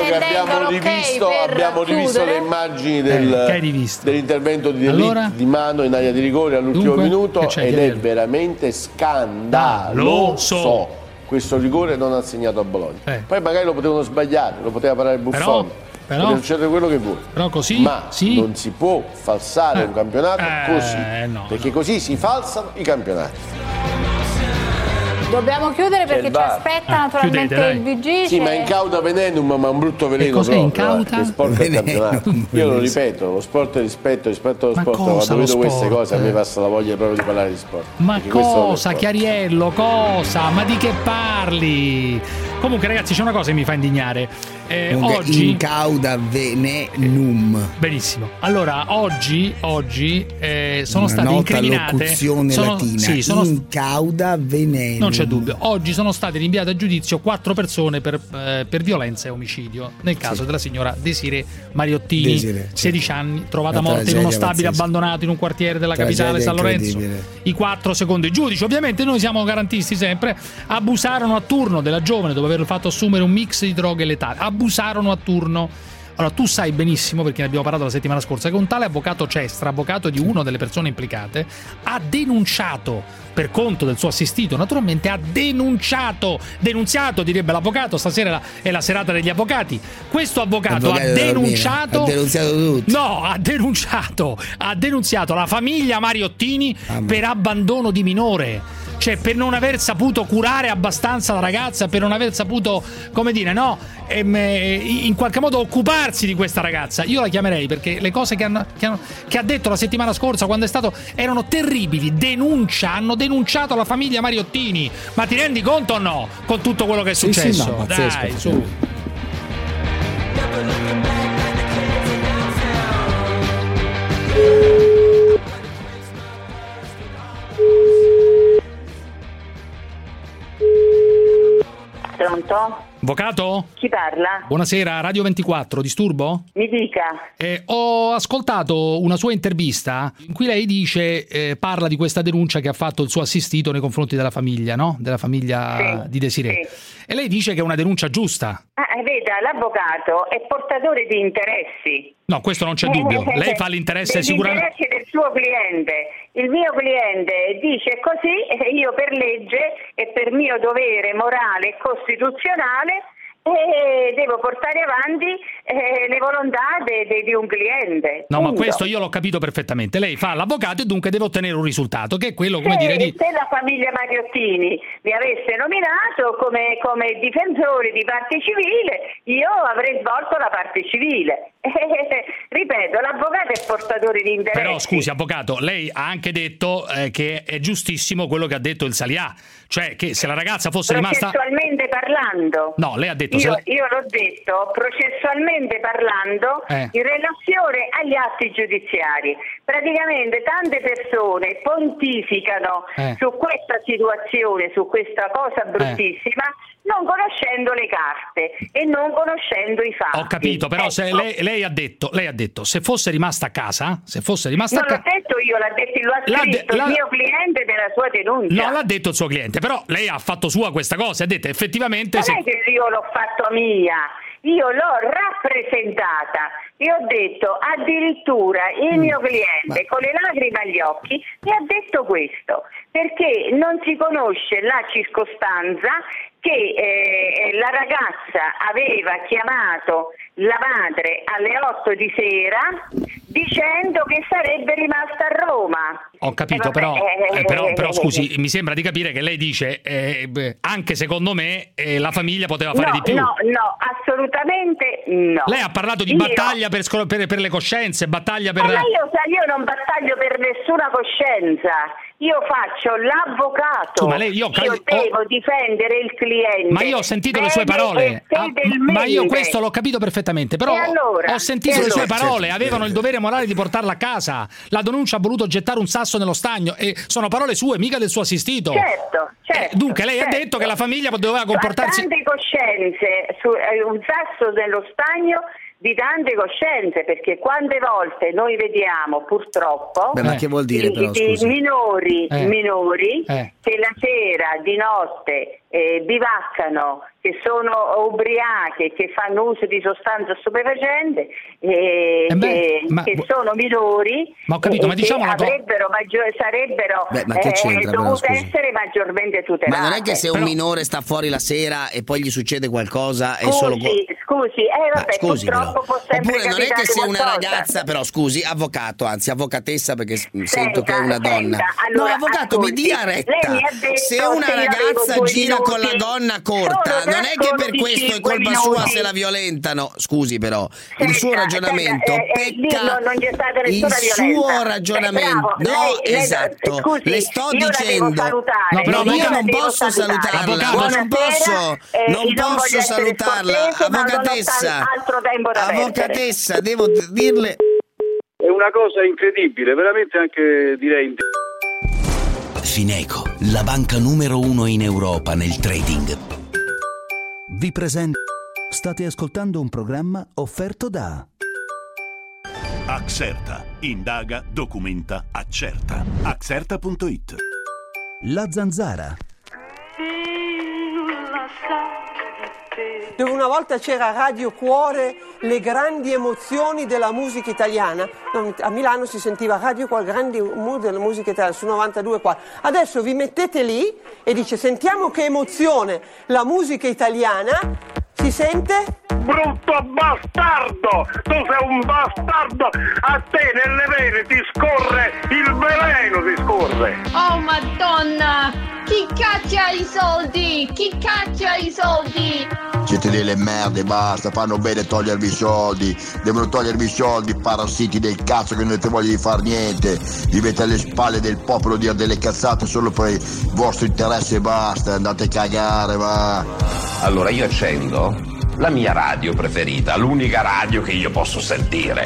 Che abbiamo rivisto, per abbiamo rivisto le immagini del- Eh, rivisto? dell'intervento di, Allora? di mano in area di rigore all'ultimo Dunque, minuto ed è veramente scandaloso. Scandaloso. Questo rigore non ha segnato a Bologna. Eh. Poi magari lo potevano sbagliare, lo poteva parare Buffon. Però- però- succedere quello che vuoi. Però così, Ma sì. non si può falsare Eh. un campionato Eh, così. no, perché così si falsano i campionati. Dobbiamo chiudere perché ci aspetta Ah, naturalmente chiudete, il VG. Sì, ma in cauda venenum, ma un brutto veleno cos'è incauta? eh, che sport il campionato. Io lo ripeto, lo sport è rispetto, rispetto allo Ma sport, cosa quando vedo queste cose a me passa la voglia proprio di parlare di sport. Ma cosa, sport. Chiariello, cosa? Ma di che parli? Comunque, ragazzi, c'è una cosa che mi fa indignare. Eh, Comunque, oggi. in cauda venenum. Benissimo. Allora, oggi, oggi eh, sono Una state nota incriminate. locuzione sono- latina. Sì, sono, in cauda venenum. non c'è dubbio. Oggi sono state rinviate a giudizio quattro persone per, eh, per violenza e omicidio. Nel caso Sì. della signora Desiree Mariottini, Desiree, certo. 16 anni, trovata Una morta in uno stabile pazzesca. abbandonato in un quartiere della capitale Tragedia San Lorenzo. I quattro, secondo i giudici, ovviamente noi siamo garantisti sempre, abusarono a turno della giovane dopo averlo fatto assumere un mix di droghe letali. Abusarono a turno. Allora, tu sai benissimo, perché ne abbiamo parlato la settimana scorsa, che un tale avvocato Cestra, avvocato di una delle persone implicate, ha denunciato, per conto del suo assistito, naturalmente, ha denunciato, denunziato, direbbe l'avvocato, stasera è la- serata degli avvocati. Questo avvocato ha denunciato... Ha denunziato tutti. No, ha denunciato, ha denunziato la famiglia Mariottini per abbandono di minore. Cioè, per non aver saputo curare abbastanza la ragazza, per non aver saputo, come dire, no, ehm, eh, in qualche modo occuparsi di questa ragazza. Io la chiamerei perché le cose che, hanno- che hanno- che ha detto la settimana scorsa, quando è stato, erano terribili. Denuncia, hanno denunciato la famiglia Mariottini. Ma ti rendi conto o no? Con tutto quello che è Sì, sì, successo. no, pazzesco, Dai, sì. Pronto? Avvocato? Chi parla? Buonasera, Radio 24, disturbo? Mi dica. Eh, ho ascoltato una sua intervista in cui lei dice, eh, parla di questa denuncia che ha fatto il suo assistito nei confronti della famiglia, no? Della famiglia di Desiree. E lei dice che è una denuncia giusta. Ah, veda, l'avvocato è portatore di interessi. No, questo non c'è dubbio. Lei fa l'interesse sicuramente. interessi del suo cliente. Il mio cliente dice così e io per legge e per mio dovere morale e costituzionale eh, devo portare avanti eh, le volontà de- de- di un cliente. No, ma Punto. questo io l'ho capito perfettamente. Lei fa l'avvocato e dunque deve ottenere un risultato, che è quello, come se, dire, di. se la famiglia Mariottini mi avesse nominato come, come difensore di parte civile, io avrei svolto la parte civile. Ripeto, l'avvocato è portatore di interessi. Però scusi, avvocato, lei ha anche detto eh, che è giustissimo quello che ha detto il Salià, cioè che se la ragazza fosse rimasta. Processualmente parlando. No, lei ha detto. Se Io, io l'ho detto processualmente parlando Eh. in relazione agli atti giudiziari. Praticamente tante persone pontificano Eh. su questa situazione, su questa cosa bruttissima, non conoscendo le carte e non conoscendo i fatti. Ho capito, però se Ecco. lei, lei ha detto, lei ha detto, se fosse rimasta a casa, se fosse rimasta Non a l'ho casa. detto io, l'ha detto, lo ha scritto l'ha- il mio cliente della sua denuncia. No, l'ha detto il suo cliente, però lei ha fatto sua questa cosa, ha detto effettivamente Non se- è che io l'ho fatto mia. Io l'ho rappresentata. E ho detto addirittura il mio cliente con le lacrime agli occhi mi ha detto questo perché non si conosce la circostanza che eh, la ragazza aveva chiamato la madre alle 8 di sera dicendo che sarebbe rimasta a Roma. Ho capito, Eh, vabbè, però, eh, eh, però, eh, però, eh, scusi, mi sembra di capire che lei dice, eh, anche secondo me, eh, la famiglia poteva fare no, di più. No, no, assolutamente no. Lei ha parlato di Io- battaglia per, per- per le coscienze, battaglia per... Eh, ma io, io non battaglio per nessuna coscienza, io faccio l'avvocato, ma lei- io cagli- devo difendere il cliente. Ma io ho sentito le sue parole. Ah, ma- ma io questo l'ho capito perfettamente. Però allora? ho sentito le sue parole. Avevano il dovere morale di portarla a casa. La denuncia ha voluto gettare un sasso nello stagno. E sono parole sue, mica del suo assistito. Certo, certo. Eh, dunque, lei certo. ha detto che la famiglia doveva comportarsi. Tante coscienze, su, eh, un sasso nello stagno di tante coscienze, perché quante volte noi vediamo purtroppo Beh, ma che vuol dire, di, però, di scusi? minori, Eh. minori Eh. che la sera di notte eh, bivaccano, che sono ubriache, che fanno uso di sostanze stupefacenti, eh, Eh beh, che, ma- che sono minori Ma ho capito, e ma diciamo che avrebbero maggior- sarebbero Beh, ma che eh, però, dovute scusi? essere maggiormente tutelate. Ma non è che se un minore sta fuori la sera e poi gli succede qualcosa è Scusi, solo... scusi, eh Ma vabbè, scusi però. purtroppo può sempre Oppure non è che se una qualcosa. ragazza, però scusi, avvocato, anzi avvocatessa perché s- sento che è una senta, donna. allora, no, avvocato, mi ascolti, dia lei retta. mi ha detto Se una se ragazza gira con la gonna corta, solo non è che per questo è colpa minuti. sua se la violentano. Scusi però, il suo ragionamento senta, eh, eh, lì pecca non- non c'è stata il nessuna suo violenza. ragionamento. Eh, bravo, no, lei- esatto. scusi, Le sto io la devo dicendo. No, però Io io non posso salutarla. Buonasera, non posso, eh, non posso salutarla. Avvocatessa. tan- altro tempo da perdere. Avvocatessa, devo dirle È una cosa incredibile, veramente anche direi Fineco, la banca numero uno in Europa nel trading. Vi presento. State ascoltando un programma offerto da Accerta. Indaga, documenta, accerta. Accerta.it. La Zanzara. Dove una volta c'era Radio Cuore, le grandi emozioni della musica italiana. A Milano si sentiva Radio Cuore, grandi mu- della musica italiana, su 92 qua. Adesso vi mettete lì e dice sentiamo che emozione la musica italiana. Si sente? Brutto bastardo! Tu sei un bastardo! A te nelle vene ti scorre il veleno ti scorre! Oh madonna! Chi caccia i soldi? Chi caccia i soldi? Siete delle merde, basta, fanno bene togliervi i soldi, devono togliervi i soldi, parassiti del cazzo che non avete voglia di far niente, vivete alle spalle del popolo dire delle cazzate solo per il vostro interesse e basta, andate a cagare, va. Allora io accendo la mia radio preferita, l'unica radio che io posso sentire.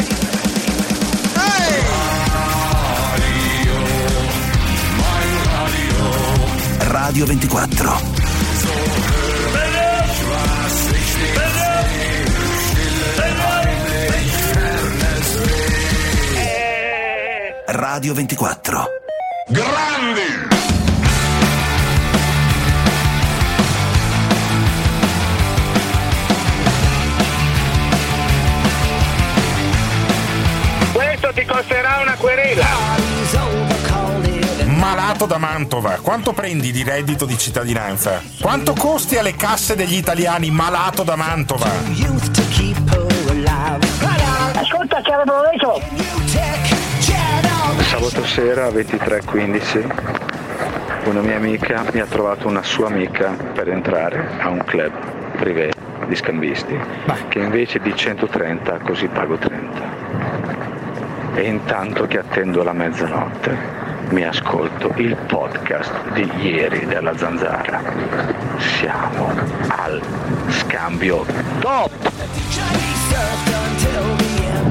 Radio 24. Radio 24. Grandi! Ti costerà una querela! Malato da Mantova, quanto prendi di reddito di cittadinanza? Quanto costi alle casse degli italiani malato da Mantova? Ascolta, caro Lorenzo! Sabato sera a 23.15 una mia amica mi ha trovato una sua amica per entrare a un club privé di scambisti che invece di 130 così pago 30 e intanto che attendo la mezzanotte mi ascolto il podcast di ieri della Zanzara siamo al scambio top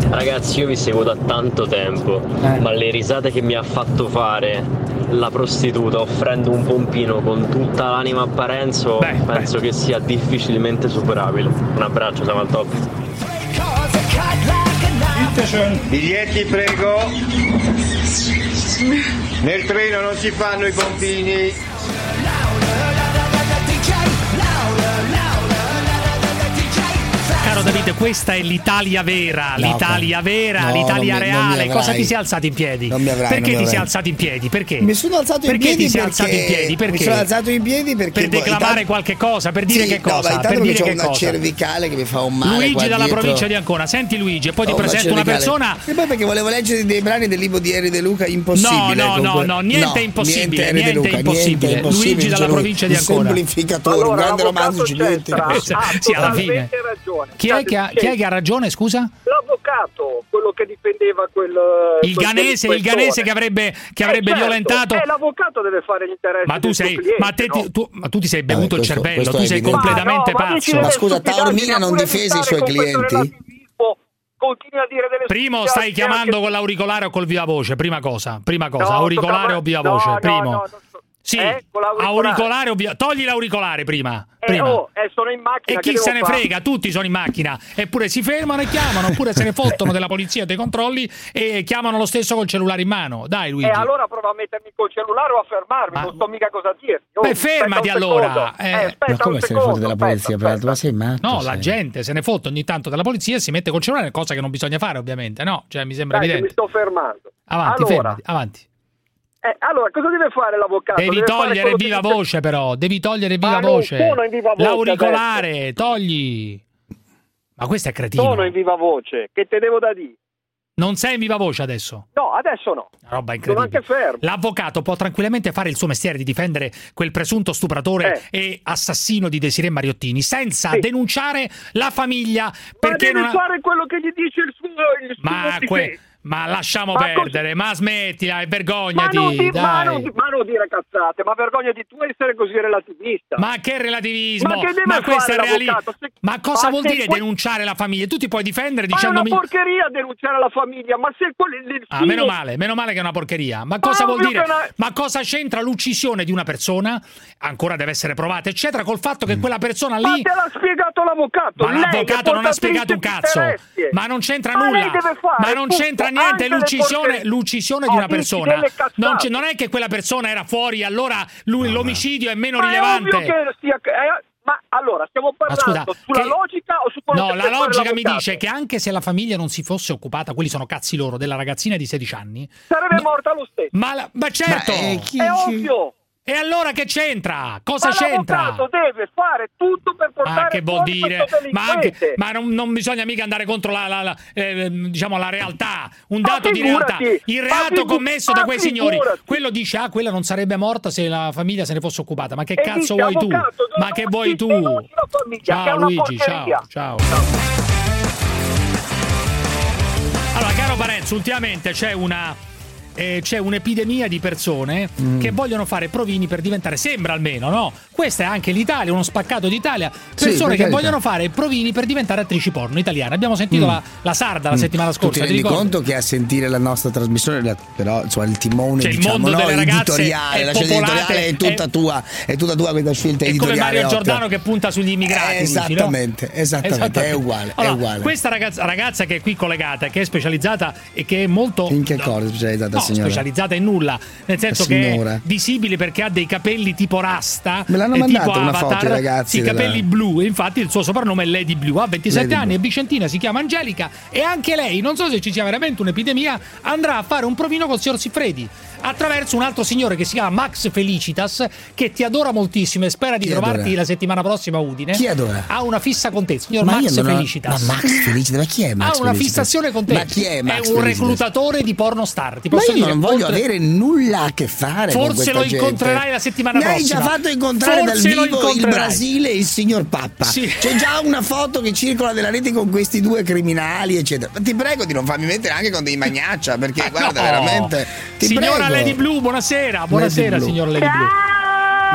Ragazzi, io vi seguo da tanto tempo, ma le risate che mi ha fatto fare la prostituta offrendo un pompino con tutta l'anima a Parenzo, penso che sia difficilmente superabile. Un abbraccio, siamo al top. Biglietti prego. Nel treno non si fanno i pompini. Caro Davide, questa è l'Italia vera, No, l'Italia vera, no, l'Italia mi- reale. Cosa ti sei alzato in piedi? Non mi avrai, Perché non mi ti sei alzato in piedi? Perché? Mi sono alzato in perché piedi ti sei perché alzato in piedi? Perché? Mi sono alzato in piedi perché per declamare intanto- qualche cosa, per dire Sì, che no, cosa? intanto per dire che una cosa? cervicale che mi fa un male Luigi qua dalla dietro. provincia di Ancona. Senti Luigi, e poi ti una presento una persona E poi perché volevo leggere dei brani del libro di Eri De Luca impossibile. No, no, no, no, niente è impossibile, niente impossibile. Luigi dalla provincia di Un Ancona. semplificatore, un grande romanzo. Centra Sì, alla fine. ragione. Chi è, che ha, chi è che ha ragione, scusa? L'avvocato, quello che difendeva quel Il quel ganese, il ganese che avrebbe, che avrebbe Eh, certo, violentato. Eh, l'avvocato deve fare gli interessi Ma tu sei, cliente, ma, te, no? ti- tu, ma tu ti sei bevuto questo- il cervello, questo tu sei completamente Ma no, ma pazzo. delle Ma scusa, Taormina non difese i suoi clienti? Continui a dire delle Primo stai chiamando anche- con l'auricolare o col viva voce? Prima cosa, prima cosa, No, auricolare sto o viva voce? no, primo. no, Sì, Eh, auricolare o via... Togli l'auricolare prima. Eh, prima. oh, eh, sono in macchina. E chi se ne fare? frega, tutti sono in macchina, eppure si fermano e chiamano, oppure se ne fottono della polizia dei controlli e chiamano lo stesso col cellulare in mano. Dai Luigi. E allora prova a mettermi col cellulare o a fermarmi, non so mica cosa dirti. Oh, Beh, aspetta fermati allora. Eh. Eh, Ma aspetta come un se ne fotte della polizia, peraltro? Ma sei matto? No, sei? la gente se ne fotte ogni tanto della polizia e si mette col cellulare, cosa che non bisogna fare ovviamente, no? Cioè mi sembra Dai, che mi evidente. sto fermando. Avanti, allora, fermati, avanti. Eh, allora, cosa deve fare l'avvocato? Devi Deve togliere che viva dice- voce però, devi togliere viva non voce. in viva voce L'auricolare, togli. Ma questo è cretino. Sono in viva voce, che te devo da dire? Non sei in viva voce adesso. No, adesso no. Una roba Sono incredibile. anche fermo. L'avvocato può tranquillamente fare il suo mestiere di difendere quel presunto stupratore e assassino di Desiree Mariottini senza denunciare la famiglia Ma perché deve non ha... fare quello che gli dice il suo, il suo Ma, que- ma lasciamo Ma perdere, ma smettila e Ma vergognati, non, di- ma, ma non dire cazzate, ma vergogna di tu essere così relativista. Ma che relativismo? Ma che Ma questo fare è reali- l'avvocato? Se- Ma cosa ma vuol dire que- denunciare la famiglia? Tu ti puoi difendere Ma è una porcheria denunciare la famiglia, ma se quelli il Ah, meno male, meno male che è una porcheria. Ma cosa vuol dire? no- Ma cosa c'entra l'uccisione di una persona? Ancora deve essere provata, eccetera, col fatto Mm. che quella persona Ma lì. te l'ha spiegato l'avvocato. Ma è l'avvocato non ha spiegato un cazzo. Ma non c'entra Ma nulla. lei deve fare Ma non c'entra niente le l'uccisione, l'uccisione di Oh, una persona. Non, c'è- non è che quella persona era fuori, allora lui- l'omicidio è meno Ma è rilevante. ovvio che sia. eh, ma allora stiamo Ma parlando scusa, sulla che- logica o su quello No, che la deve fare logica mi dice che anche se la famiglia non si fosse occupata, quelli sono cazzi loro, della ragazzina di 16 anni. sarebbe morta lo stesso. Ma, la- ma certo! Ma, eh, chi- È ovvio. E allora che c'entra? Cosa Ma c'entra? deve fare tutto per portare Ma che vuol dire? Ma, anche- ma non, non bisogna mica andare contro la, la- la- eh, diciamo, la realtà, un dato di realtà. figurati, Il reato figu- commesso da quei signori. figurati. Quello dice, ah, quella non sarebbe morta se la famiglia se ne fosse occupata. Ma che E cazzo dice, vuoi tu? Ma che vuoi tu? famiglia, Ciao Luigi, ciao, porcheria. ciao. Allora, caro Parenzo, ultimamente c'è una. Eh, c'è un'epidemia di persone Mm. che vogliono fare provini per diventare, sembra almeno, no? Questa è anche l'Italia, uno spaccato d'Italia. Persone per che vogliono fare provini per diventare attrici porno italiane. Abbiamo sentito Mm. la, la sarda la Mm. settimana Tu scorsa. ti ti rendi ricordi? conto che a sentire la nostra trasmissione, però insomma, il timone Cioè, il diciamo, mondo no, delle editoriale, la scelta editoriale è tutta è- tua, è tutta tua questa scelta È come editoriale. Mario Otto. Giordano che punta sugli immigrati. dici, no? Esattamente, esattamente, è uguale, Allora, uguale. Questa ragazza, ragazza che è qui collegata, che è specializzata e che è molto. In che cosa specializzata No, signora? specializzata in nulla, nel senso che è visibile perché ha dei capelli tipo rasta. Me l'hanno e tipo mandato una Avatar, foto i ragazzi della- capelli blu. E infatti il suo soprannome è Lady Blue. Ha 27 Lady anni, è vicentina, si chiama Angelica. E anche lei, non so se ci sia veramente un'epidemia, andrà a fare un provino col signor Siffredi attraverso un altro signore che si chiama Max Felicitas, che ti adora moltissimo e spera di Chi trovarti adora? la settimana prossima a Udine. Chi adora? Ha una fissa con te, il signor Ma Max non Felicitas. Ma Max Felicitas, ma chi è Max ha una Felicitas? fissazione con te. Ma chi è Max un Felicitas? reclutatore di pornostar. Ti Ma posso io dire, non voglio oltre- avere nulla a che fare con Forse lo gente. incontrerai la settimana Mi hai prossima. già fatto incontrare Forse dal vivo il. Brasile e il signor Pappa. Sì. C'è già una foto che circola nella rete con questi due criminali, eccetera. Ma ti prego di non farmi mettere anche con dei magnaccia, perché guarda, no. veramente. Ti Signora prego. Lady Blue, buonasera. Buonasera, Blue. signora Lady Blue.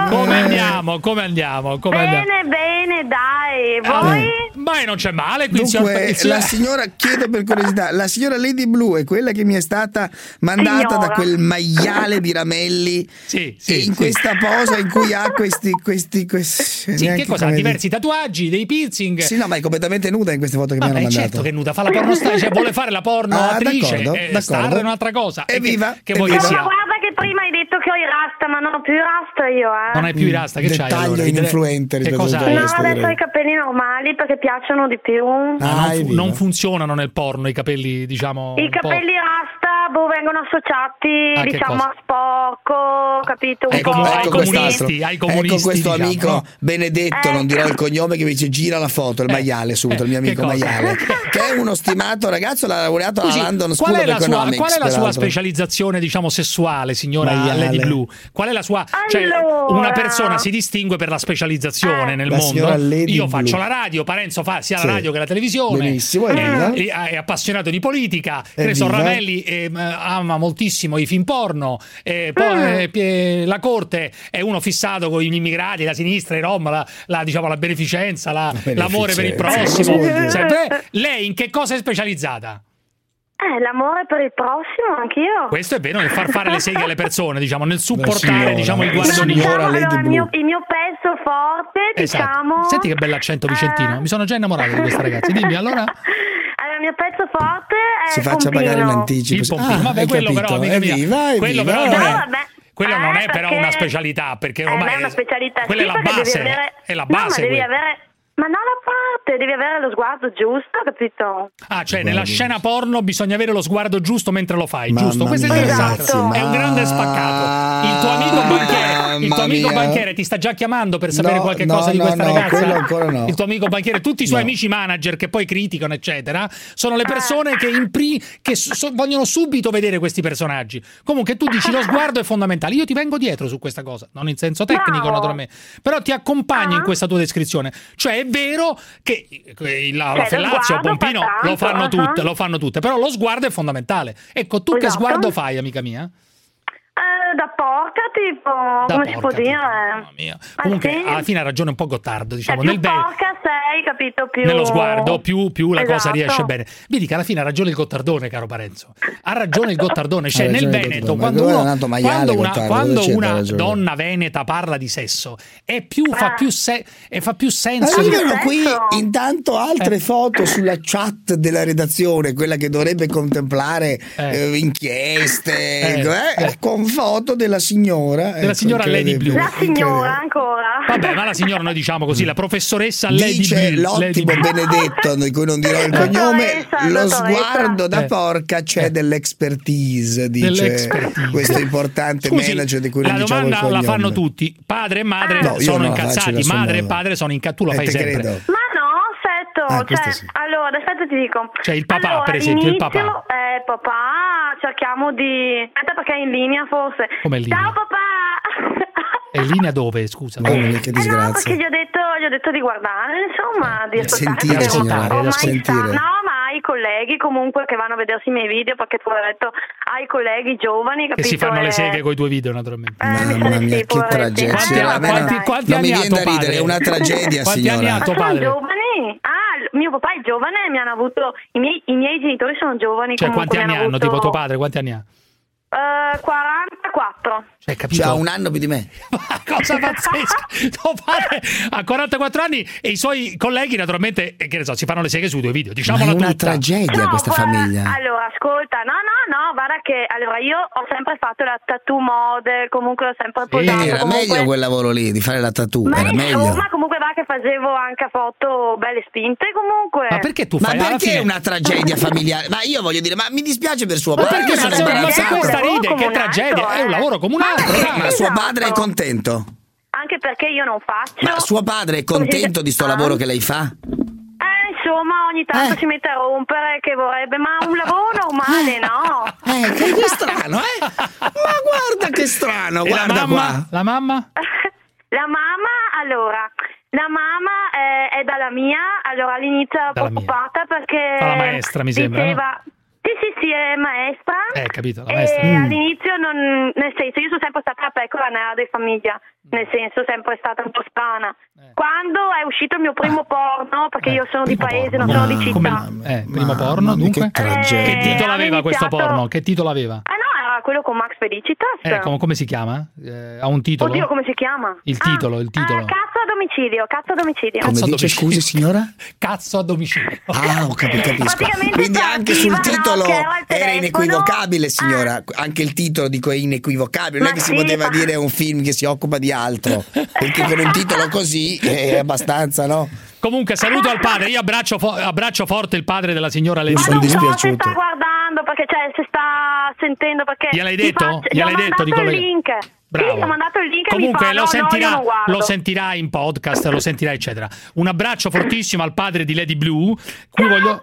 Come andiamo? Come andiamo? Come andiamo? Bene, bene, dai. Ah, Voi? Ma non c'è male qui Dunque, signor- la signora, chiedo per curiosità, la signora Lady Blue è quella che mi è stata mandata Signora. da quel maiale di Ramelli Sì, sì, in sì. questa posa in cui ha questi. questi, questi Sì, che cosa? Diversi tatuaggi, dei piercing. dire. Sì, no, ma è completamente nuda in queste foto che mi Vabbè, hanno mandato. certo che è nuda, fa la pornostar, cioè vuole fare la porno Ah, attrice, d'accordo, eh, d'accordo. star è un'altra cosa. E Evviva, che, che vuoi che evviva. sia? Ma guarda prima hai detto che ho i rasta, ma non ho più i rasta io, eh. Non hai più i rasta, che c'hai Dettaglio allora? I dre- ininfluente Che a cosa hai? No, adesso ho i capelli normali perché piacciono di più. Ah, non, fu- non funzionano nel porno i capelli, diciamo. I po'. capelli rasta boh, vengono associati, Ah, che diciamo, a sporco, capito? Un Ai po'. comu- ai Ecco comunisti, ai comunisti, ecco questo diciamo, amico no? Benedetto, non dirò il cognome, che mi dice gira la foto, il maiale subito, il mio eh, che amico cosa? maiale, che è uno stimato ragazzo, l'ha laureato Scusi, alla London qual School è of la sua, Economics. qual è la sua specializzazione, diciamo, sessuale, signora Maiale. Lady Blue? Qual è la sua. Cioè, Allora. una persona si distingue per la specializzazione nel La mondo. Io Blue. faccio la radio, Parenzo fa sia Sì. la radio che la televisione. Benissimo, Eh, evviva. eh, è appassionato di politica. Che eh, ama moltissimo i film porno. eh, poi eh, Pie- la corte è uno fissato con gli immigrati, la sinistra, i rom, la, la, diciamo, la beneficenza, la- l'amore per il beneficenza, prossimo. cosa vuol dire? Sempre- lei in che cosa è specializzata? Eh, l'amore per il prossimo, anch'io. Questo è vero nel far fare le seghe alle persone, diciamo, nel supportare signora, diciamo, il guardonino. Lady Allora, il mio, il mio pezzo forte, Esatto. diciamo... Senti che bell'accento vicentino. Mi sono già innamorato di questa ragazza. Dimmi allora. Il mio pezzo forte è Si faccia pompino. pagare in anticipo. Il pompino. Ah, Vabbè, quello però, capito. amica mia, Evviva, quello evviva. però non No, è- vabbè. Quello Eh, non è però perché- una specialità, perché Eh, ormai non è una specialità, quella sì, è la base. avere- È la No, ma base. devi quella. avere... Ma non la parte, devi avere lo sguardo giusto, capito? Ah, cioè nella scena porno bisogna avere lo sguardo giusto mentre lo fai, Mamma giusto? Questo è interessante. Esatto. È un grande spaccato. Il tuo amico banchiere, il tuo amico banchiere ti sta già chiamando per sapere No, qualche no, cosa di no, questa no, ragazza? quello ancora no. Il tuo amico banchiere, tutti i suoi No. amici manager che poi criticano, eccetera, sono Ah. le persone che, in pri- che so- vogliono subito vedere questi personaggi. Comunque tu dici lo sguardo è fondamentale. Io ti vengo dietro su questa cosa, non in senso tecnico, naturalmente, però ti accompagno Ah. in questa tua descrizione. Cioè è vero che eh, la, la fellazio, Pompino tanto, lo fanno ah. tutte, lo fanno tutte, però lo sguardo è fondamentale. Ecco, tu che Esatto. sguardo fai, amica mia? Eh, da porca, tipo, Da come si porca, può dire? Mamma mia. Comunque, sì? alla fine ha ragione un po' Gottardo, Cioè, diciamo, più nel porca sei, capito? Più... Nello sguardo, più, più la cosa Esatto. riesce bene. Vedi che alla fine ha ragione il Gottardone, caro Parenzo. Ha ragione il Gottardone. Cioè, nel Veneto, quando, uno- quando una, quando una donna veneta parla di sesso, è più, fa, Ah. più se- e fa più senso. Arrivano qui intanto altre foto sulla chat della redazione, quella che dovrebbe contemplare Eh. eh, inchieste, Eh, eh, eh. con foto della signora. Della ecco, signora Lady. Blue. La signora, ancora. Vabbè, ma la signora, noi diciamo così, la professoressa Lady Dice Blue. Lady l'ottimo Blue. Benedetto, di cui non dirò il cognome, lo sguardo da Eh. porca c'è dell'expertise, dice Dell'expertise. questo importante Scusi, manager di cui la non diciamo il domanda la cognome. fanno tutti. Padre e madre No, io sono la incazzati, madre e padre sono incazzati. Tu lo Eh, fai sempre. credo. Ma no, Ah, cioè, sì. allora, aspetta ti dico. Cioè, il papà, Allora, per esempio, il papà. Eh, papà, cerchiamo di... Aspetta perché è in linea forse. Come in linea? Ciao papà! È in linea dove, scusa? Mamma mia, che Eh no, disgrazia. perché gli ho, detto, gli ho detto di guardare, insomma, di ascoltare. sentire, perché signora, ormai sentire. No, ma hai colleghi comunque che vanno a vedersi i miei video, perché tu hai detto, hai colleghi giovani, Che capito? si fanno le E- seghe con i tuoi video, naturalmente. Eh, Mamma mia, sì, che tragedia. Quanti, me quanti, non- quanti non mi viene da ridere, padre? è una tragedia, quanti signora. anni ha Ma tuo sono padre? giovani? Ah, mio papà è giovane, mi hanno avuto... I miei, i miei genitori sono giovani. Cioè, comunque, quanti anni hanno? avuto, Tipo tuo padre, quanti anni ha? Eh, 44. Cioè, capito? Un anno più di me. Cosa pazzesca! Tuo padre ha 44 anni e i suoi colleghi, naturalmente, eh, che ne so, si fanno le seghe sui tuoi video. Ma è Diciamola una tutta. tragedia No, questa guarda, famiglia. Allora, ascolta, no, no, no, guarda che allora io ho sempre fatto la tattoo model, comunque ho sempre posato. Era comunque... meglio quel lavoro lì, di fare la tattoo, Ma era meglio. insomma, comunque va che facevo anche foto belle spinte comunque. Ma perché tu Ma fai alla perché fine... è una tragedia familiare? Ma io voglio dire, ma mi dispiace per suo Ma padre. perché sono ma, ma questa ride? Che tragedia! altro, È un eh. lavoro come un Ma altro. dai. Ma suo padre è contento? Anche perché io non faccio. Ma suo padre è contento di sto Ah. lavoro che lei fa? Eh, insomma, ogni tanto Eh. si mette a rompere che vorrebbe, ma un lavoro normale, no? Eh, che, che strano, eh? Ma guarda che strano, E la guarda mamma? qua. La mamma? La mamma, allora, la mamma è, è dalla mia, allora all'inizio mia. preoccupata perché Fa la maestra, mi sembra, diceva, Sì, sì, sì, è maestra. Eh, capito, la E maestra. Mm. all'inizio non, nel senso, io sono sempre stata la pecora nera di famiglia, nel senso sempre stata un po' strana. Eh. Quando è uscito il mio primo porno, perché io sono di paese, non sono di città. Come, eh, primo porno, dunque? che. Che titolo Eh, aveva hanno questo iniziato- porno? Che titolo aveva? Ah no, era quello con Max Felicitas. Eh, com- come si chiama? Eh, ha un titolo? Oddio, come si chiama? Il titolo, il titolo. Ah, cazzo a domicilio, cazzo a domicilio. Come dice, scusi signora? Cazzo a domicilio. Ah, ho capito, capisco. Quindi anche sul titolo che al era inequivocabile, signora. Anche il titolo dico è inequivocabile. Non è Ma che si sì, poteva ma- dire è un film che si occupa di altro. Perché con un titolo così è abbastanza, no? Comunque, saluto al padre. Io abbraccio, fo- abbraccio forte il padre della signora Lady sono Blue. No, se dispiaciuto. sta guardando perché cioè se sta sentendo perché Gliel'hai mi detto? faccio- Gliel'hai gli ho detto di mandato il link. Bravo. Sì, ho mandato il link Comunque fa, lo, no, sentirà, no, lo sentirà in podcast, lo sentirà, eccetera. Un abbraccio fortissimo al padre di Lady Blue. Qui voglio.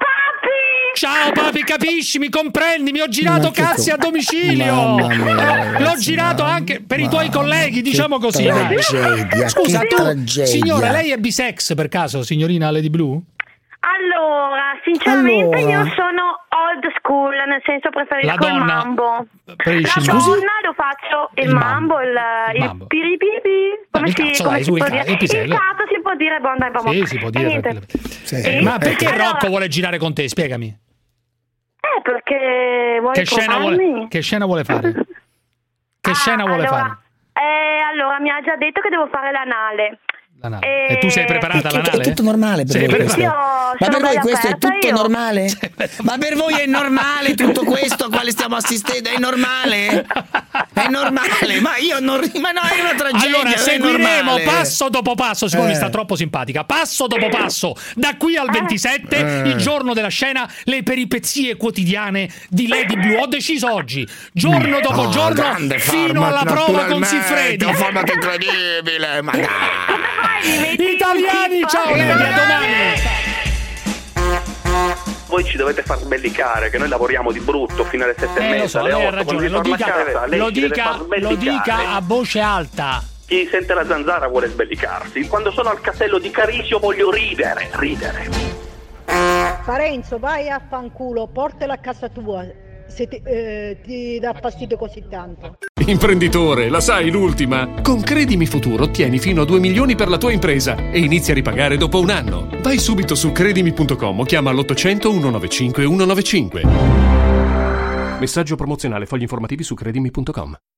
Ciao papi, capisci, mi comprendi? Mi ho girato cazzi a domicilio. Mamma mia, L'ho girato mamma- anche per i tuoi colleghi, diciamo così. tragedia, Scusa, tu, tragedia. signora, lei è bisex per caso, signorina Lady Blue? Allora, sinceramente Allora. io sono old school, nel senso preferisco La il donna- mambo. preferisci La il donna lo faccio il, Il mambo, mambo. il, Il il mambo. piripipi, come il si, cazzo, come dai, si su, il può dire? il. Il cazzo si può dire buon dai, Sì, si può dire. Sì. Ma perché Allora- Rocco vuole girare con te? Spiegami. Eh, perché vuoi Che scena, vuole, che scena vuole fare? Che scena vuole allora, fare? Eh, allora, mi ha già detto che devo fare l'anale. L'anale. Eh, E tu sei preparata È, all'anale? è tutto normale per Sei voi questo? Io Ma per voi questo è tutto io. normale? Ma per voi è normale tutto questo a quale stiamo assistendo? È normale? È normale? Ma io non... Ma no, è una tragedia, Allora, seguiremo passo dopo passo. Siccome Eh. mi sta troppo simpatica, passo dopo passo, da qui al 27, Eh. il giorno della scena, le peripezie quotidiane di Lady Blue. Ho deciso oggi, giorno dopo Oh, giorno, fino alla prova con Siffredi. un format incredibile, ma dai. Italiani, ciao Lady, a domani. Voi ci dovete far sbellicare, che noi lavoriamo di brutto fino alle sette e Eh, mezza, lo so, alle lei ha otto, quando ragione, si lo torna a dica, casa, lo dica, lo dica a voce alta. Chi sente la zanzara vuole sbellicarsi. Quando sono al castello di Carisio voglio ridere, ridere. Parenzo, vai a fanculo, portala a casa tua. Se ti, eh, ti dà fastidio così tanto. Imprenditore, la sai l'ultima? Con Credimi Futuro ottieni fino a 2 milioni per la tua impresa e inizi a ripagare dopo un anno. Vai subito su credimi.com o chiama l'800 195 195. Messaggio promozionale, fogli informativi su credimi.com.